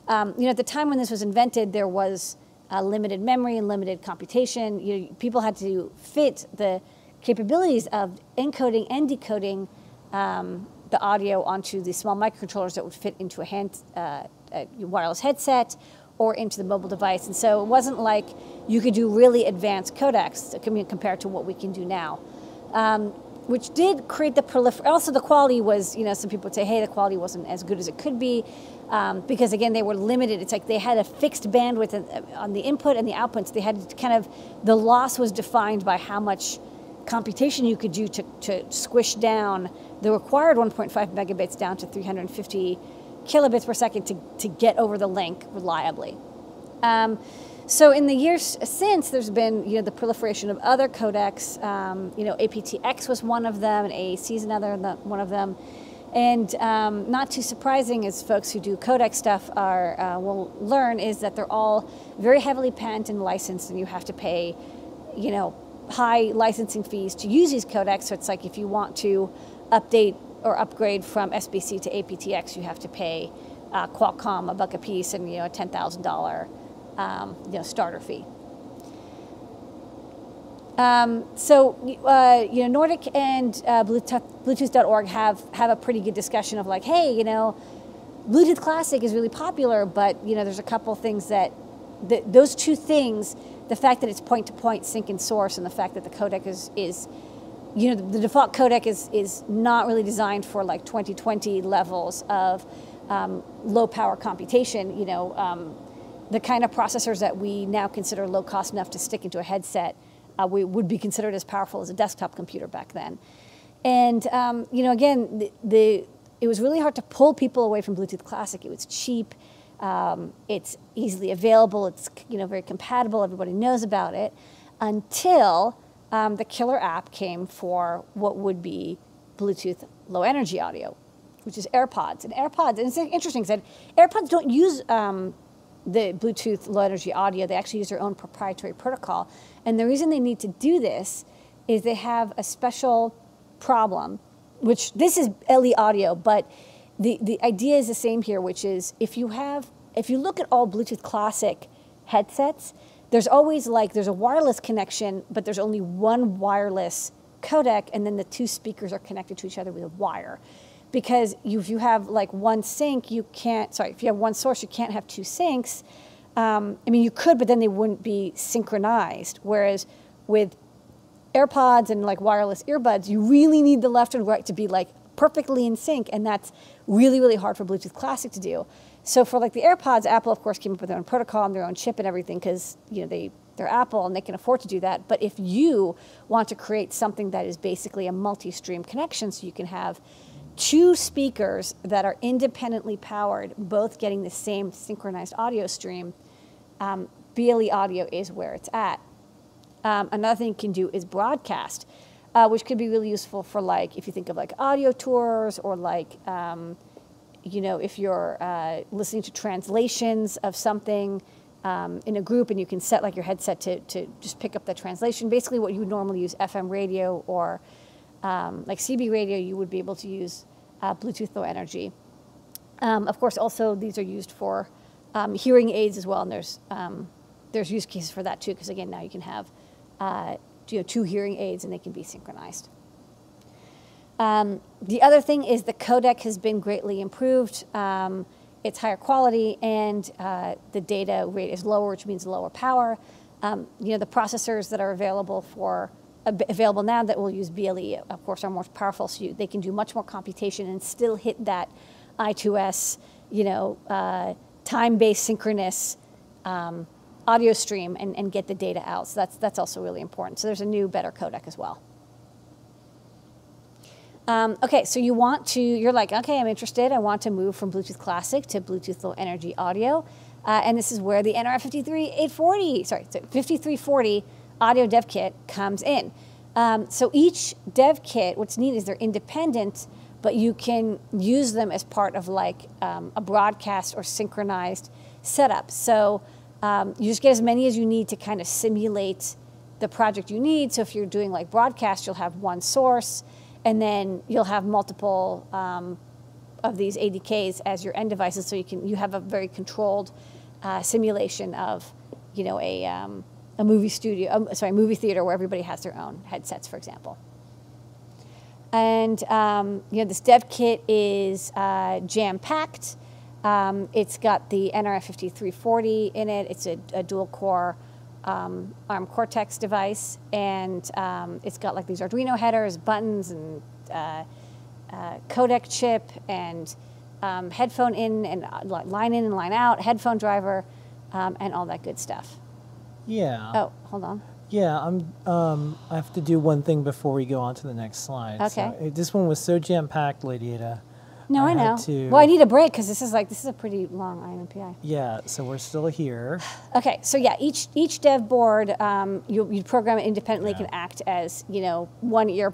Um, you know, at the time when this was invented, there was uh, limited memory and limited computation. You know, people had to fit the capabilities of encoding and decoding um, the audio onto the small microcontrollers that would fit into a hand uh, a wireless headset or into the mobile device. And so it wasn't like you could do really advanced codecs compared to what we can do now. Um, which did create the prolifer. Also, the quality was, you know, some people would say, hey, the quality wasn't as good as it could be, um, because again, they were limited. It's like they had a fixed bandwidth on the input and the outputs. They had kind of, the loss was defined by how much computation you could do to, to squish down the required 1.5 megabits down to 350 kilobits per second to, to get over the link reliably. Um, so in the years since, there's been you know the proliferation of other codecs. Um, you know, aptX was one of them, and AAC is another one of them. And um, not too surprising, as folks who do codec stuff are uh, will learn, is that they're all very heavily patent and licensed, and you have to pay, you know, high licensing fees to use these codecs. So it's like if you want to update or upgrade from SBC to aptX, you have to pay uh, Qualcomm a buck a piece and you know a ten thousand dollar um, you know starter fee. Um, so uh, you know Nordic and uh, Bluetooth.org have have a pretty good discussion of like, hey, you know, Bluetooth Classic is really popular, but you know there's a couple things that the, those two things, the fact that it's point to point sink and source, and the fact that the codec is is you know, the, the, default codec is, is not really designed for like 2020 levels of um, low power computation. You know, um, the kind of processors that we now consider low cost enough to stick into a headset uh, we would be considered as powerful as a desktop computer back then. And, um, you know, again, the, the, it was really hard to pull people away from Bluetooth Classic. It was cheap. Um, it's easily available. It's, you know, very compatible. Everybody knows about it until um, the killer app came for what would be Bluetooth low energy audio, which is AirPods. And AirPods, and it's interesting, said AirPods don't use um, the Bluetooth low energy audio, they actually use their own proprietary protocol. And the reason they need to do this is they have a special problem, which this is LE audio, but the, the idea is the same here, which is if you have, if you look at all Bluetooth Classic headsets, there's always like there's a wireless connection, but there's only one wireless codec, and then the two speakers are connected to each other with a wire. Because if you have like one sync, you can't. Sorry, if you have one source, you can't have two sinks. Um, I mean, you could, but then they wouldn't be synchronized. Whereas with AirPods and like wireless earbuds, you really need the left and right to be like perfectly in sync, and that's really, really hard for Bluetooth Classic to do. So for like the AirPods, Apple of course came up with their own protocol and their own chip and everything because you know they they're Apple and they can afford to do that. But if you want to create something that is basically a multi-stream connection, so you can have two speakers that are independently powered, both getting the same synchronized audio stream, um, BLE audio is where it's at. Um, another thing you can do is broadcast, uh, which could be really useful for like if you think of like audio tours or like um, you know, if you're uh, listening to translations of something um, in a group and you can set like your headset to, to just pick up the translation, basically what you would normally use FM radio or um, like CB radio, you would be able to use uh, Bluetooth Low Energy. Um, of course, also these are used for um, hearing aids as well, and there's um, there's use cases for that too, because again, now you can have uh, you know, two hearing aids and they can be synchronized. Um, the other thing is the codec has been greatly improved. Um, it's higher quality and uh, the data rate is lower, which means lower power. You know, the processors that are available for available now that will use BLE, of course, are more powerful, so you, they can do much more computation and still hit that I2S, you know, uh, time-based synchronous um, audio stream and, and get the data out. So that's that's also really important. So there's a new, better codec as well. Um, okay, so you want to, you're like, okay, I'm interested. I want to move from Bluetooth Classic to Bluetooth Low Energy Audio. Uh, and this is where the NRF52840, sorry, 5340 audio dev kit comes in. Um, so each dev kit, what's neat is they're independent, but you can use them as part of like um, a broadcast or synchronized setup. So um, you just get as many as you need to kind of simulate the project you need. So if you're doing like broadcast, you'll have one source, and then you'll have multiple um, of these ADKs as your end devices. So you can you have a very controlled uh, simulation of, you know, a um, a movie studio, um, sorry, movie theater where everybody has their own headsets, for example. And um, you know, this dev kit is uh, jam packed. Um, it's got the NRF5340 in it. It's a, a dual core um, ARM Cortex device, and um, it's got like these Arduino headers, buttons, and uh, uh, codec chip, and um, headphone in and uh, line in and line out, headphone driver, um, and all that good stuff. Yeah. Oh, hold on. Yeah, I'm. Um, I have to do one thing before we go on to the next slide. So, Okay. uh, this one was so jam packed, Lady Ada. No, I I, know. to- Well, I need a break because this is like this is a pretty long Eye on NPI. Yeah, so we're still here. Okay, so yeah, each each dev board um, you you program it independently can act as you know one ear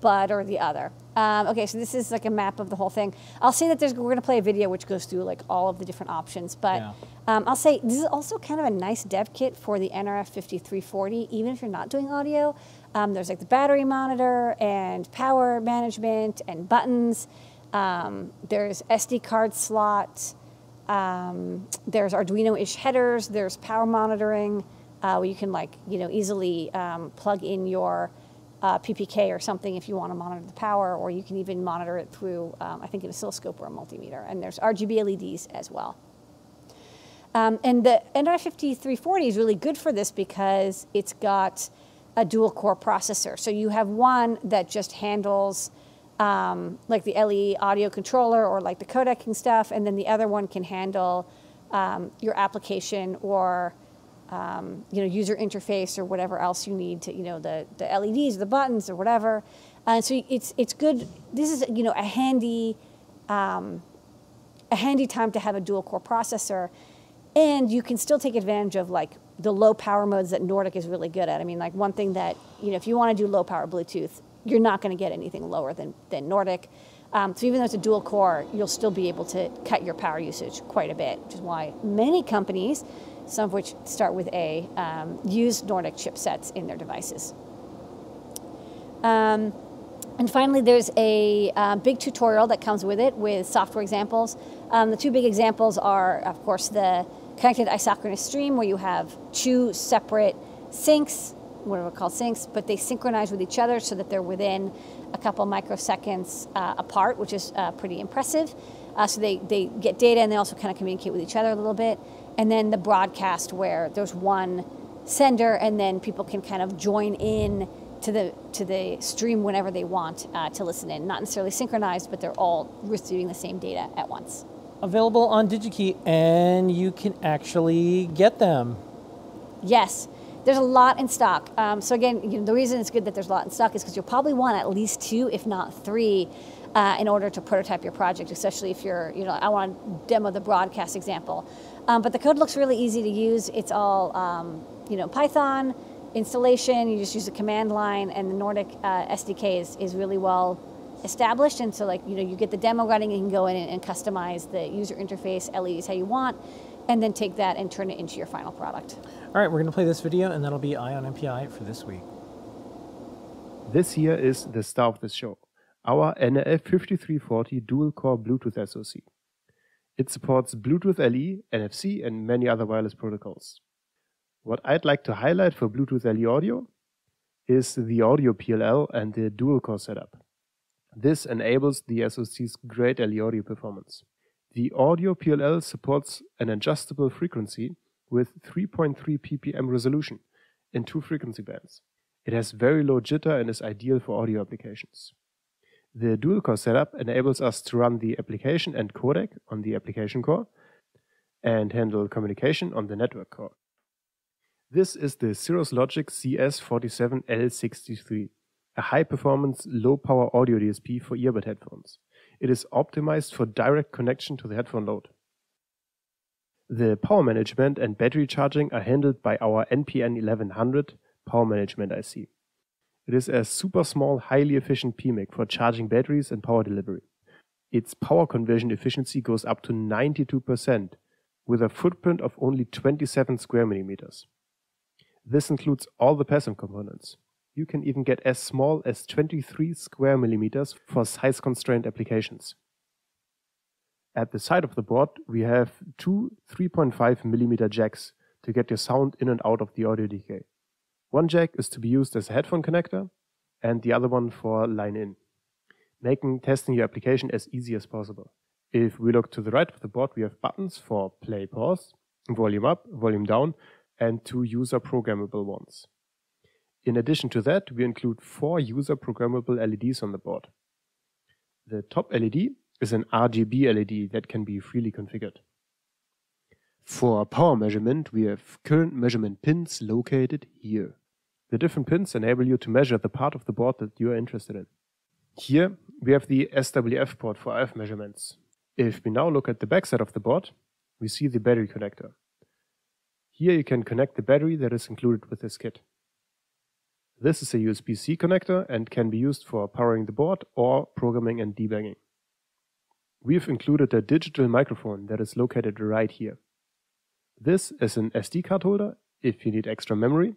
bud or the other. Um, okay, so this is like a map of the whole thing. I'll say that there's we're gonna play a video which goes through like all of the different options, but Yeah. um, I'll say this is also kind of a nice dev kit for the NRF 5340, even if you're not doing audio. Um, there's like the battery monitor and power management and buttons. Um, there's SD card slot. Um, there's Arduino-ish headers. There's power monitoring, uh, where you can like you know easily um, plug in your uh, PPK or something if you want to monitor the power, or you can even monitor it through um, I think an oscilloscope or a multimeter. And there's RGB LEDs as well. Um, and the NRF5340 is really good for this because it's got a dual core processor. So you have one that just handles um, like the LE audio controller or like the codecing stuff, and then the other one can handle um, your application or um, you know user interface or whatever else you need to you know the the LEDs, the buttons, or whatever. And so it's it's good. This is you know a handy um, a handy time to have a dual core processor and you can still take advantage of like the low power modes that Nordic is really good at. I mean, like one thing that you know, if you want to do low power Bluetooth, you're not going to get anything lower than than Nordic. Um, so even though it's a dual core, you'll still be able to cut your power usage quite a bit, which is why many companies, some of which start with A, um, use Nordic chipsets in their devices. Um, and finally, there's a uh, big tutorial that comes with it with software examples. Um, the two big examples are, of course, the connected isochronous stream, where you have two separate sinks, whatever called sinks, but they synchronize with each other so that they're within a couple microseconds uh, apart, which is uh, pretty impressive. Uh, so they, they get data and they also kind of communicate with each other a little bit. And then the broadcast, where there's one sender and then people can kind of join in to the to the stream whenever they want uh, to listen in. Not necessarily synchronized, but they're all receiving the same data at once. Available on DigiKey, and you can actually get them. Yes, there's a lot in stock. Um, so again, you know, the reason it's good that there's a lot in stock is because you'll probably want at least two, if not three, uh, in order to prototype your project. Especially if you're, you know, I want to demo the broadcast example. Um, but the code looks really easy to use. It's all, um, you know, Python installation. You just use a command line, and the Nordic uh, SDK is, is really well established. And so, like, you know, you get the demo running, and you can go in and, and customize the user interface, LEDs how you want, and then take that and turn it into your final product. All right, we're going to play this video, and that'll be Eye on NPI for this week. This here is the star of the show, our NRF5340 dual-core Bluetooth SoC. It supports Bluetooth LE, NFC, and many other wireless protocols. What I'd like to highlight for Bluetooth LE audio is the audio PLL and the dual-core setup. This enables the SoC's great LE audio performance. The audio PLL supports an adjustable frequency with 3.3 ppm resolution in two frequency bands. It has very low jitter and is ideal for audio applications. The dual core setup enables us to run the application and codec on the application core and handle communication on the network core. This is the Cirrus Logic CS47L63, a high performance, low power audio DSP for earbud headphones. It is optimized for direct connection to the headphone load. The power management and battery charging are handled by our NPM 1100 power management IC. It is a super small, highly efficient PMIC for charging batteries and power delivery. Its power conversion efficiency goes up to 92% with a footprint of only 27 square millimeters. This includes all the passive components. You can even get as small as 23 square millimeters for size constrained applications. At the side of the board, we have two 3.5 millimeter jacks to get your sound in and out of the audio DK. One jack is to be used as a headphone connector, and the other one for line in, making testing your application as easy as possible. If we look to the right of the board, we have buttons for play, pause, volume up, volume down, and two user programmable ones. In addition to that, we include four user programmable LEDs on the board. The top LED is an RGB LED that can be freely configured. For power measurement, we have current measurement pins located here. The different pins enable you to measure the part of the board that you are interested in. Here, we have the SWF port for RF measurements. If we now look at the backside of the board, we see the battery connector. Here you can connect the battery that is included with this kit. This is a USB-C connector and can be used for powering the board or programming and debugging. We've included a digital microphone that is located right here. This is an SD card holder if you need extra memory.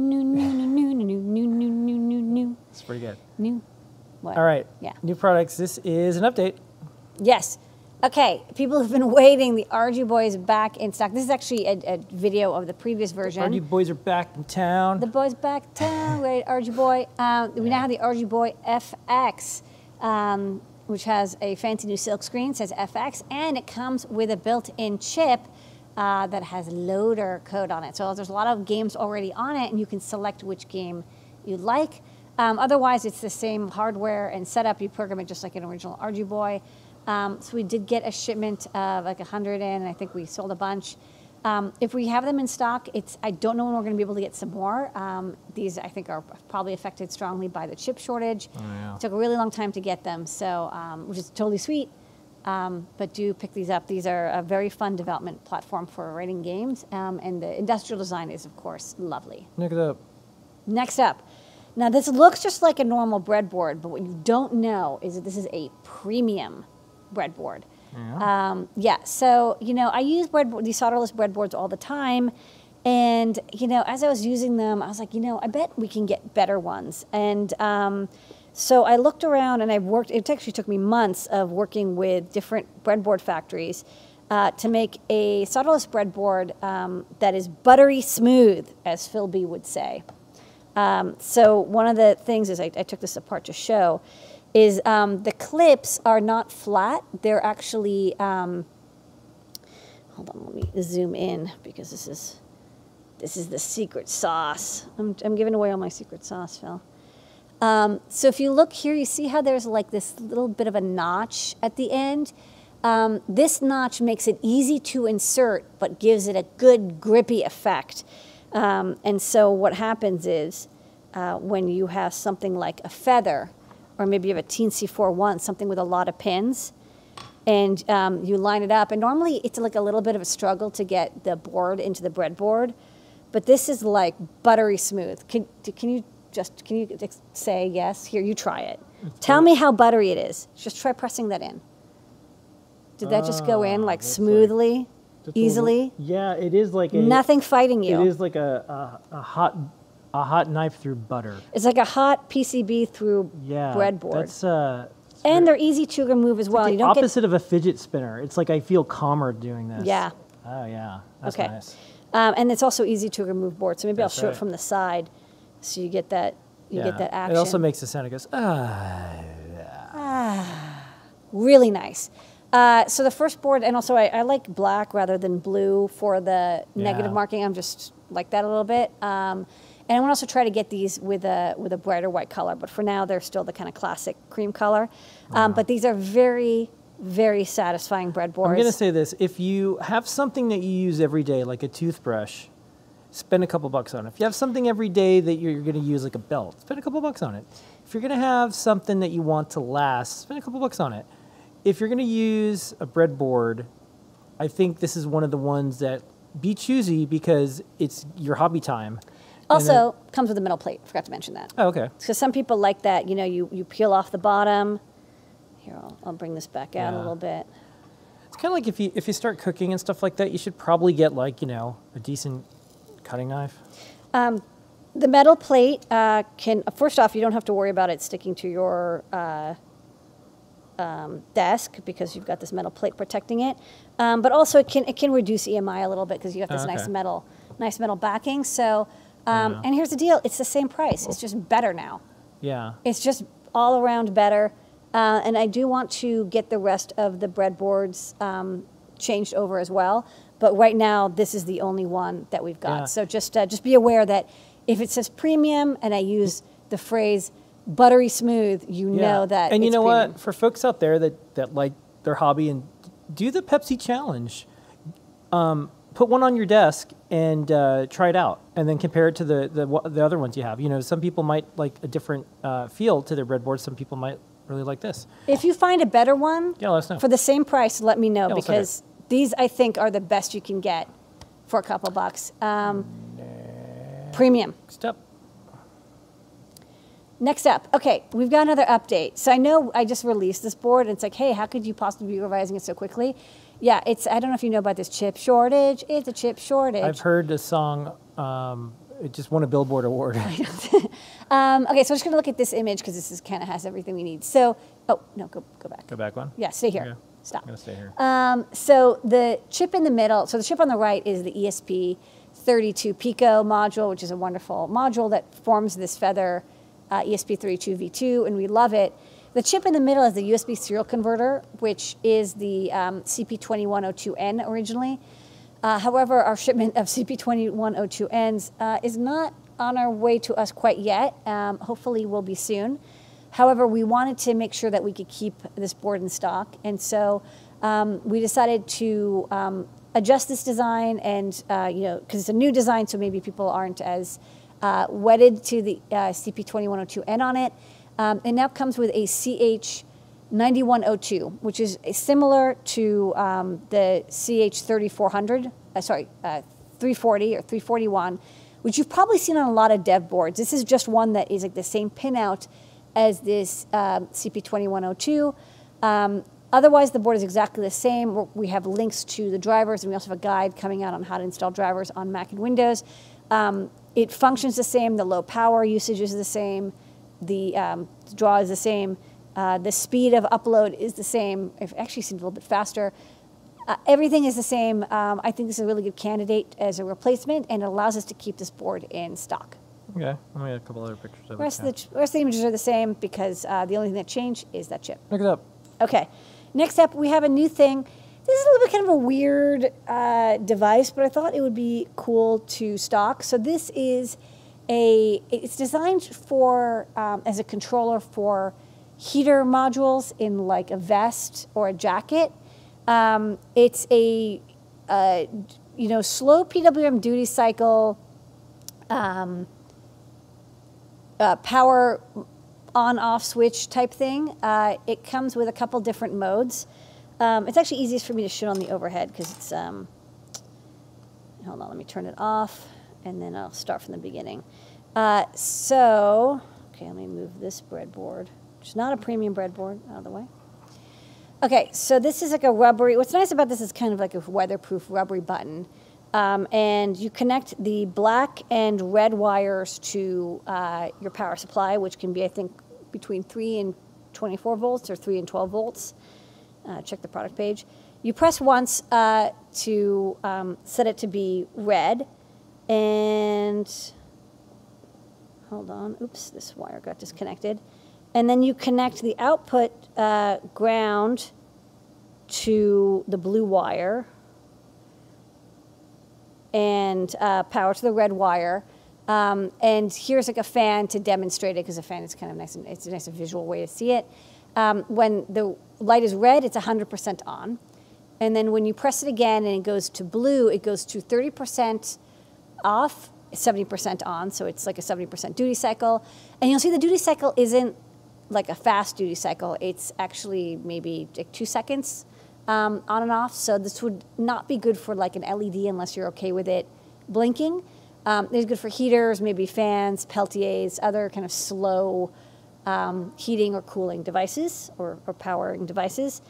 pretty good. new. What? All right. Yeah. New products. This is an update. Yes. Okay, people have been waiting. The Arduboy is back in stock. This is actually a, a video of the previous version. RG boys are back in town. The boy's back town, right? Arduboy. Um, we now have the Arduboy FX, um, which has a fancy new silk screen, says FX, and it comes with a built-in chip uh, that has loader code on it. So there's a lot of games already on it, and you can select which game you like. Um, otherwise, it's the same hardware and setup. You program it just like an original Arduboy. Um, so we did get a shipment of like 100 in, and I think we sold a bunch. Um, if we have them in stock, it's I don't know when we're going to be able to get some more. Um, these I think are probably affected strongly by the chip shortage. yeah. It took a really long time to get them, so um, which is totally sweet. Um, but do pick these up. These are a very fun development platform for writing games, um, and the industrial design is of course lovely. It up. Next up, now this looks just like a normal breadboard, but what you don't know is that this is a premium breadboard. Um, yeah, so you know, I use breadboard, these solderless breadboards all the time, and you know, as I was using them, I was like, you know, I bet we can get better ones. And um, so I looked around, and I worked. It actually took me months of working with different breadboard factories. Uh, to make a solderless breadboard um, that is buttery smooth, as Phil B would say. Um, so one of the things is I, I took this apart to show is um, the clips are not flat. They're actually um, hold on. Let me zoom in because this is this is the secret sauce. I'm, I'm giving away all my secret sauce, Phil. Um, so if you look here, you see how there's like this little bit of a notch at the end. Um, this notch makes it easy to insert, but gives it a good grippy effect. Um, and so what happens is uh, when you have something like a feather, or maybe you have a Teensy 4.1, something with a lot of pins, and um, you line it up. And normally it's like a little bit of a struggle to get the board into the breadboard, but this is like buttery smooth. Can, can you just can you say yes? Here, you try it. Tell me how buttery it is. Just try pressing that in. Did that just go in Ah, like smoothly? like- Just little- easily? yeah, it is like a, Nothing fighting you. It is like a, a, a hot a hot knife through butter. It's like a hot PCB through Yeah, breadboard. That's uh, and they're easy to remove as well. the you don't get opposite of a fidget spinner. It's like I feel calmer doing this. Yeah. Oh yeah, that's Okay. nice. um, and it's also easy to remove board. So maybe That's I'll show right. it from the side, so you get that you yeah. get that action. It also makes the sound. It goes ah. really nice. Uh, so the first board, and also I, I like black rather than blue for the negative marking. I'm just like that a little bit. Um, and I want to also try to get these with a with a brighter white color, but for now they're still the kind of classic cream color. Um, but these are very very satisfying breadboards. I'm gonna say this: if you have something that you use every day, like a toothbrush, spend a couple bucks on it. If you have something every day that you're, you're going to use, like a belt, spend a couple bucks on it. If you're going to have something that you want to last, spend a couple bucks on it. If you're going to use a breadboard, I think this is one of the ones that be choosy because it's your hobby time. And then- Also, comes with a metal plate. Forgot to mention that. oh, okay. Because some people like that. You know, you, you peel off the bottom. Here, I'll, I'll bring this back out a little bit. It's kind of like if you if you start cooking and stuff like that, you should probably get like you know a decent cutting knife. The metal plate uh, can, first off, you don't have to worry about it sticking to your uh, um, desk because you've got this metal plate protecting it. Um, but also, it can it can reduce EMI a little bit because you have this Oh, nice metal nice metal backing. So, um, Yeah. and here's the deal: it's the same price. It's just better now. Yeah. It's just all around better. Uh, and I do want to get the rest of the breadboards um, changed over as well. But right now, this is the only one that we've got. Yeah. So just uh, just be aware that if it says premium and I use the phrase buttery smooth, you know that. And you know premium. what? For folks out there that that like their hobby and do the Pepsi challenge. Um, put one on your desk and uh, try it out, and then compare it to the, the the other ones you have. You know, some people might like a different uh, feel to their breadboard. Some people might really like this. If you find a better one Yeah, let us know. for the same price, let me know Yeah, we'll send it. because these I think are the best you can get for a couple bucks. Um, premium. Next up. Next up, okay, we've got another update. So I know I just released this board, and it's like, hey, how could you possibly be revising it so quickly? Yeah, it's. I don't know if you know about this chip shortage. It's a chip shortage. I've heard the song. Um, it just won a Billboard award. Um, okay, so I'm just gonna look at this image because this is kind of has everything we need. So, oh no, go go back. Go back one. Yeah, stay here. Okay. Stop. I'm gonna stay here. Um, so the chip in the middle, so the chip on the right is the ESP 32 Pico module, which is a wonderful module that forms this feather uh, ESP32 V2, and we love it. The chip in the middle is the USB serial converter, which is the um, CP2102N originally. Uh, however, our shipment of CP2102Ns uh, is not on our way to us quite yet. Um, hopefully, will be soon. However, we wanted to make sure that we could keep this board in stock, and so um, we decided to um, adjust this design, and uh, you know, because it's a new design, so maybe people aren't as uh, wedded to the uh, CP2102N on it. Um, it now comes with a CH 9102, which is similar to um, the CH 3400, uh, sorry, uh, 340 or 341, which you've probably seen on a lot of dev boards. This is just one that is like the same pinout as this um, CP2102. Um, otherwise, the board is exactly the same. We have links to the drivers, and we also have a guide coming out on how to install drivers on Mac and Windows. Um, it functions the same. The low power usage is the same. The um, draw is the same. Uh, the speed of upload is the same. It actually seems a little bit faster. Uh, everything is the same. Um, I think this is a really good candidate as a replacement, and it allows us to keep this board in stock. Okay. Let me get a couple other pictures of The rest, it. of the, the rest of the images are the same because uh, the only thing that changed is that chip. Look it up. Okay. Next up, we have a new thing. This is a little bit kind of a weird uh, device, but I thought it would be cool to stock. So this is a. It's designed for um, as a controller for heater modules in like a vest or a jacket. Um, it's a, uh, you know, slow PWM duty cycle. Um, uh, power on off switch type thing. Uh, it comes with a couple different modes. Um, it's actually easiest for me to shoot on the overhead because it's. Um, hold on, let me turn it off and then I'll start from the beginning. Uh, so, okay, let me move this breadboard, which is not a premium breadboard, out of the way. Okay, so this is like a rubbery. What's nice about this is kind of like a weatherproof rubbery button. Um, and you connect the black and red wires to uh, your power supply, which can be, I think, between 3 and 24 volts or 3 and 12 volts. Uh, check the product page. You press once uh, to um, set it to be red, and hold on, oops, this wire got disconnected. And then you connect the output uh, ground to the blue wire and uh, power to the red wire. Um, and here's like a fan to demonstrate it because a fan is kind of nice and it's a nice visual way to see it. Um, when the light is red, it's 100% on. And then when you press it again and it goes to blue, it goes to 30% off, 70% on, so it's like a 70% duty cycle. And you'll see the duty cycle isn't like a fast duty cycle, it's actually maybe like two seconds um, on and off. So this would not be good for like an LED unless you're okay with it blinking. Um, it's good for heaters, maybe fans, Peltiers, other kind of slow um, heating or cooling devices or, or powering devices.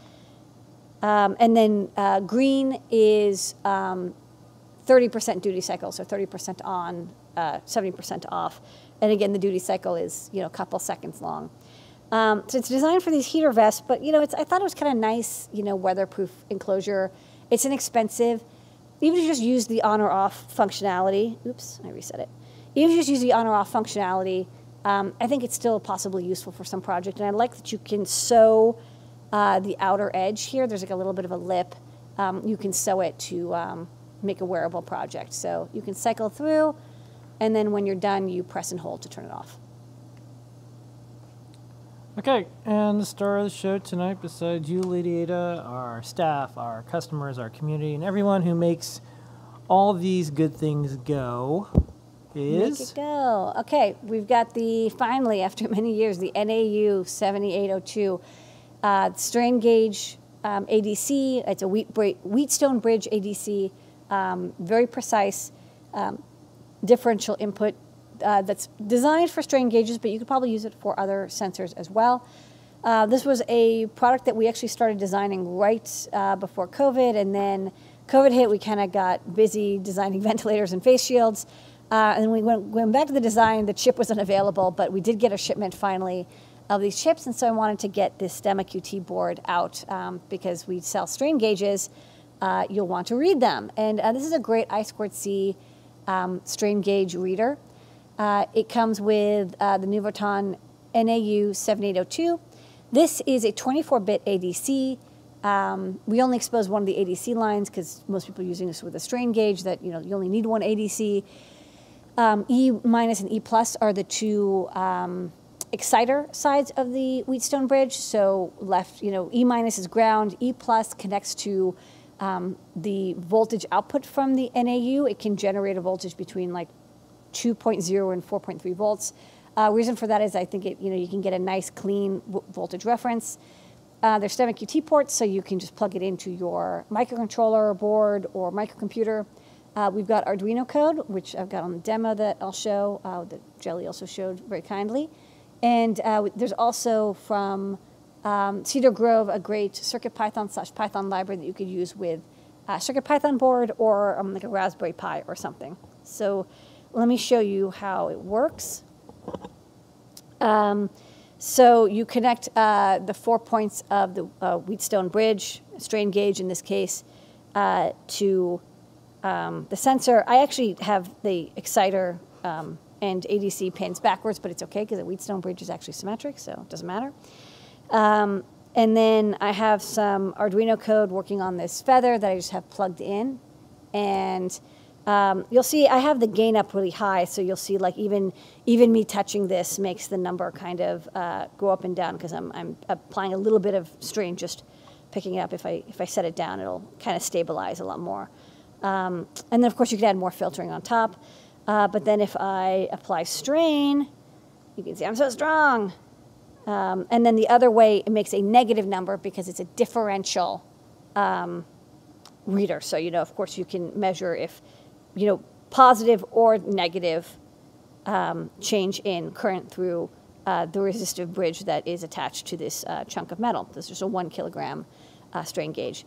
Um, and then uh, green is um, 30% duty cycle, so 30% on, uh, 70% off. And again, the duty cycle is you know a couple seconds long. Um, so it's designed for these heater vests, but you know I thought it was kind of nice, you know, weatherproof enclosure. It's inexpensive. Even if you just use the on or off functionality, oops, I reset it. Even if you just use the on or off functionality, um, I think it's still possibly useful for some project. And I like that you can sew uh, the outer edge here. There's like a little bit of a lip. Um, you can sew it to um, make a wearable project. So you can cycle through, and then when you're done, you press and hold to turn it off. Okay, and the star of the show tonight, besides you, Lady Ada, our staff, our customers, our community, and everyone who makes all these good things go, Make is it go. Okay, we've got the finally after many years the NAU 7802 uh, strain gauge um, ADC. It's a wheat bra- Wheatstone Bridge ADC, um, very precise um, differential input uh, that's designed for strain gauges, but you could probably use it for other sensors as well. Uh, this was a product that we actually started designing right uh, before COVID, and then COVID hit. We kind of got busy designing ventilators and face shields. Uh, and we went, went back to the design. The chip wasn't available, but we did get a shipment finally of these chips. And so I wanted to get this Stemma QT board out um, because we sell strain gauges. Uh, you'll want to read them. And uh, this is a great I squared C um, strain gauge reader. Uh, it comes with uh, the Nuvoton NAU 7802. This is a 24-bit ADC. Um, we only expose one of the ADC lines because most people are using this with a strain gauge that you know you only need one ADC. Um, e minus and E plus are the two um, exciter sides of the Wheatstone bridge. So left, you know, E minus is ground. E plus connects to um, the voltage output from the NAU. It can generate a voltage between like 2.0 and 4.3 volts. Uh, reason for that is I think it, you know, you can get a nice clean voltage reference. Uh, there's Stemma QT ports, so you can just plug it into your microcontroller board or microcomputer. Uh, we've got Arduino code, which I've got on the demo that I'll show, uh, that Jelly also showed very kindly. And uh, there's also from um, Cedar Grove a great CircuitPython slash Python library that you could use with a CircuitPython board or um, like a Raspberry Pi or something. So let me show you how it works. Um, so you connect uh, the four points of the uh, Wheatstone bridge, strain gauge in this case, uh, to um, the sensor. I actually have the exciter um, and ADC pins backwards, but it's okay because the Wheatstone bridge is actually symmetric, so it doesn't matter. Um, and then I have some Arduino code working on this feather that I just have plugged in. And um, you'll see I have the gain up really high, so you'll see like even even me touching this makes the number kind of uh, go up and down because I'm, I'm applying a little bit of strain just picking it up. If I if I set it down, it'll kind of stabilize a lot more. Um, and then of course you can add more filtering on top. Uh, but then if I apply strain, you can see I'm so strong. Um, and then the other way, it makes a negative number because it's a differential um, reader. So, you know, of course, you can measure if, you know, positive or negative um, change in current through uh, the resistive bridge that is attached to this uh, chunk of metal. This is a one kilogram uh, strain gauge.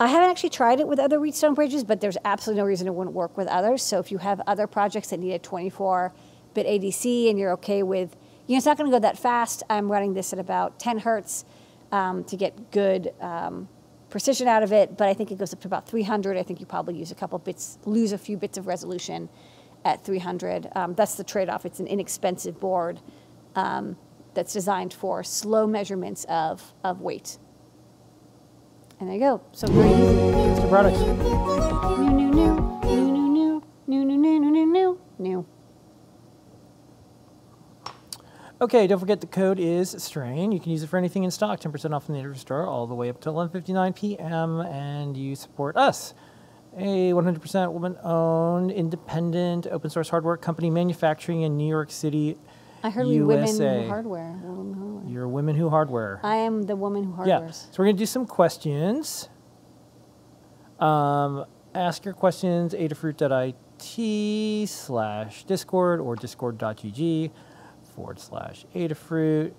I haven't actually tried it with other Wheatstone bridges, but there's absolutely no reason it wouldn't work with others. So if you have other projects that need a 24 bit ADC and you're okay with you know, it's not going to go that fast. I'm running this at about 10 hertz um, to get good um, precision out of it, but I think it goes up to about 300. I think you probably use a couple bits, lose a few bits of resolution at 300. Um, that's the trade off. It's an inexpensive board um, that's designed for slow measurements of, of weight. And there you go. So very easy. to products. New, new, new, new, new, new, new, new, new, new, new, new. Okay, don't forget the code is strain. You can use it for anything in stock, 10% off in the Adafruit store, all the way up to 11:59 p.m. And you support us. a 100% woman-owned, independent, open-source hardware company manufacturing in New York City, I heard we women who hardware. Women who hardware. You're Women Who Hardware. I am the woman who Hardware. Yeah. So we're gonna do some questions. Um, ask your questions at adafruit.it slash discord or discord.gg forward slash adafruit.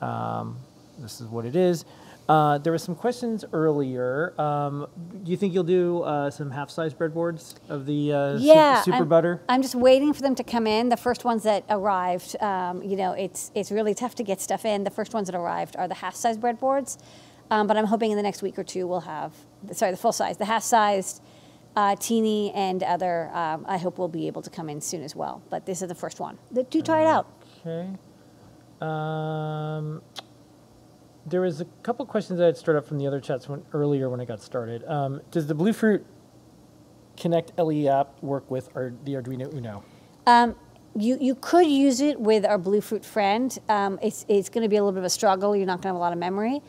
Um, this is what it is. Uh, there were some questions earlier. Um, do you think you'll do uh, some half-size breadboards of the uh, yeah, super I'm, butter? I'm just waiting for them to come in. The first ones that arrived, um, you know, it's it's really tough to get stuff in. The first ones that arrived are the half-size breadboards, um, but I'm hoping in the next week or two we'll have, sorry, the full size, the half-sized, uh, teeny, and other. Um, I hope we'll be able to come in soon as well. But this is the first one. Two try it out. Okay. There was a couple questions that had stirred up from the other chats when, earlier when I got started. Um, does the Bluefruit Connect LE app work with our, the Arduino Uno? Um, you, you could use it with our Bluefruit friend. Um, it's it's going to be a little bit of a struggle. You're not going to have a lot of memory.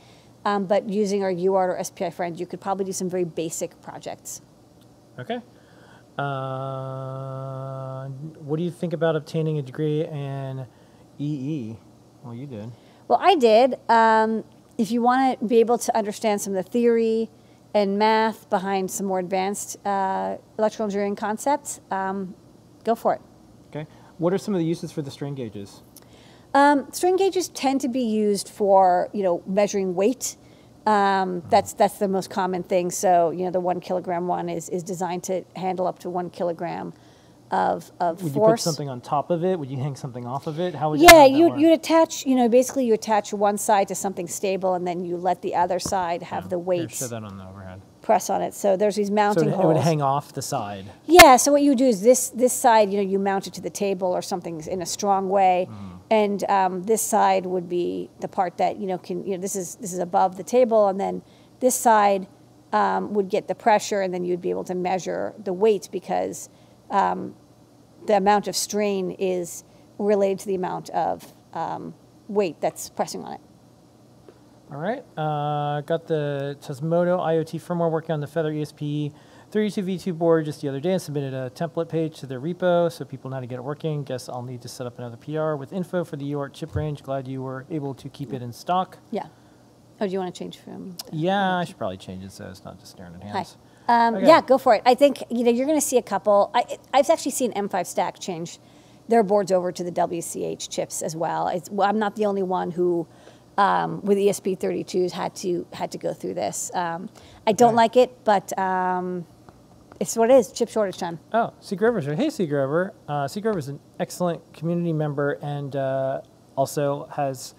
Um, but using our UART or SPI friend, you could probably do some very basic projects. Okay. Uh, what do you think about obtaining a degree in EE? Well, you did. Well, I did. Um, if you want to be able to understand some of the theory and math behind some more advanced uh, electrical engineering concepts, um, go for it. Okay. What are some of the uses for the strain gauges? Um, strain gauges tend to be used for you know measuring weight. Um, that's that's the most common thing. So you know the one kilogram one is is designed to handle up to one kilogram of of Would force. you put something on top of it? Would you hang something off of it? How would you? Yeah, you you'd attach you know basically you attach one side to something stable and then you let the other side have the Here, weights show that on the overhead. press on it. So there's these So mounting it, it holes. would hang off the side. Yeah, so what you would do is this this side, you know, you mount it to the table or something in a strong way, and um, this side would be the part that you know can you know this is this is above the table, and then this side um, would get the pressure, and then you'd be able to measure the weight because um, the amount of strain is related to the amount of um, weight that's pressing on it. All right. Uh, got the Tasmota IoT firmware working on the Feather ESP 32v2 board just the other day and submitted a template page to their repo so people know how to get it working. Guess I'll need to set up another PR with info for the UART chip range. Glad you were able to keep it in stock. Yeah. Oh, do you want to change from? Yeah, I should probably change it so it's not just staring at hands. Hi. Um, Okay. Yeah, go for it. I think you know you're going to see a couple. I, I've actually seen M5 Stack change their boards over to the WCH chips as well. It's, well I'm not the only one who, um, with ESP32s, had to had to go through this. Um, I don't Okay. like it, but um, it's what it is. Chip shortage time. Oh, Cedar Grove's here. Hey, Cedar Grove. Uh, Cedar Grove is an excellent community member and uh, also has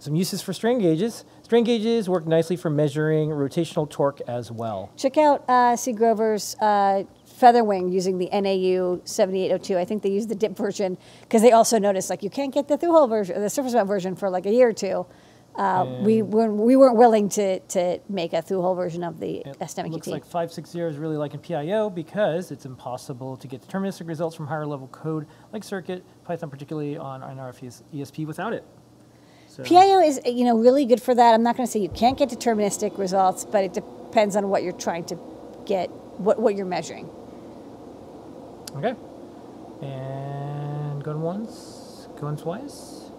some uses for strain gauges. Strain gauges work nicely for measuring rotational torque as well. Check out uh, Cedar Grove's uh, Featherwing using the NAU 7802. I think they use the dip version because they also noticed like you can't get the through-hole version, the surface mount version for like a year or two. Uh, we weren't we weren't willing to to make a through-hole version of the It STEM looks like 560 is really liking PIO because it's impossible to get deterministic results from higher level code like Circuit, Python, particularly on NRF ESP without it. So, PIO is you know really good for that. I'm not going to say you can't get deterministic results, but it depends on what you're trying to get, what what you're measuring. Okay. And going once, going twice.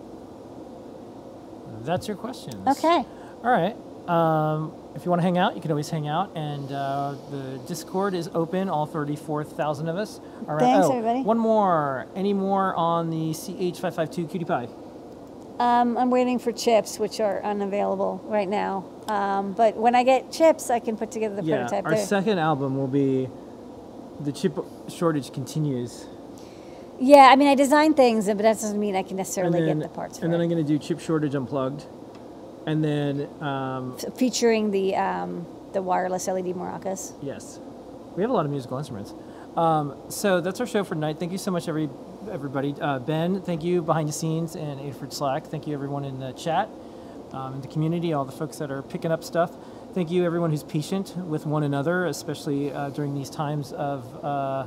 That's your questions. Okay. All right. Um, if you want to hang out, you can always hang out, and uh, the Discord is open. All thirty-four thousand of us. All right. Thanks, oh, everybody. One more. Any more on the CH552 QT Py? Um, I'm waiting for chips, which are unavailable right now. Um, but when I get chips, I can put together the yeah. prototype. Our there. second album will be the chip shortage continues. Yeah, I mean, I design things, but that doesn't mean I can necessarily then, get the parts for and then it. I'm going to do chip shortage unplugged, and then um, F- Featuring the um, the wireless LED maracas. Yes, we have a lot of musical instruments. Um, so that's our show for tonight. Thank you so much, every everybody. Uh, ben, thank you behind the scenes and Adafruit Slack. Thank you everyone in the chat, um, in the community, all the folks that are picking up stuff. Thank you everyone who's patient with one another, especially uh, during these times of, uh,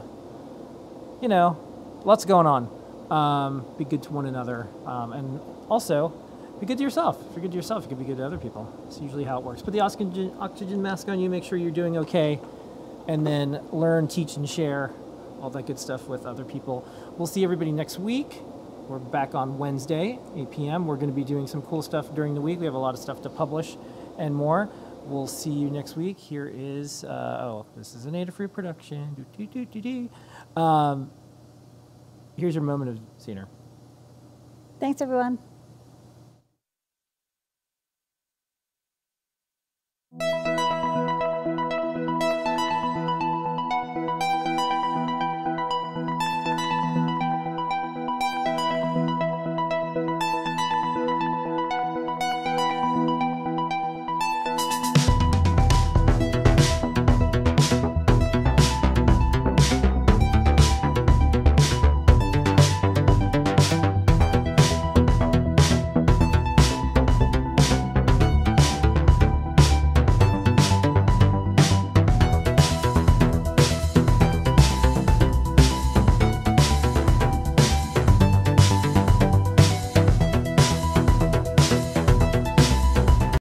you know, lots going on. Um, be good to one another, um, and also be good to yourself. If you're good to yourself, you can be good to other people. It's usually how it works. Put the oxygen, oxygen mask on you. Make sure you're doing okay. and then learn, teach, and share all that good stuff with other people. We'll see everybody next week. We're back on Wednesday, 8 p.m. We're going to be doing some cool stuff during the week. We have a lot of stuff to publish and more. We'll see you next week. Here is, uh, oh, this is an Adafruit production. Do, do, do, do, do. Um, here's your moment of Zener. Thanks, everyone. Thank you.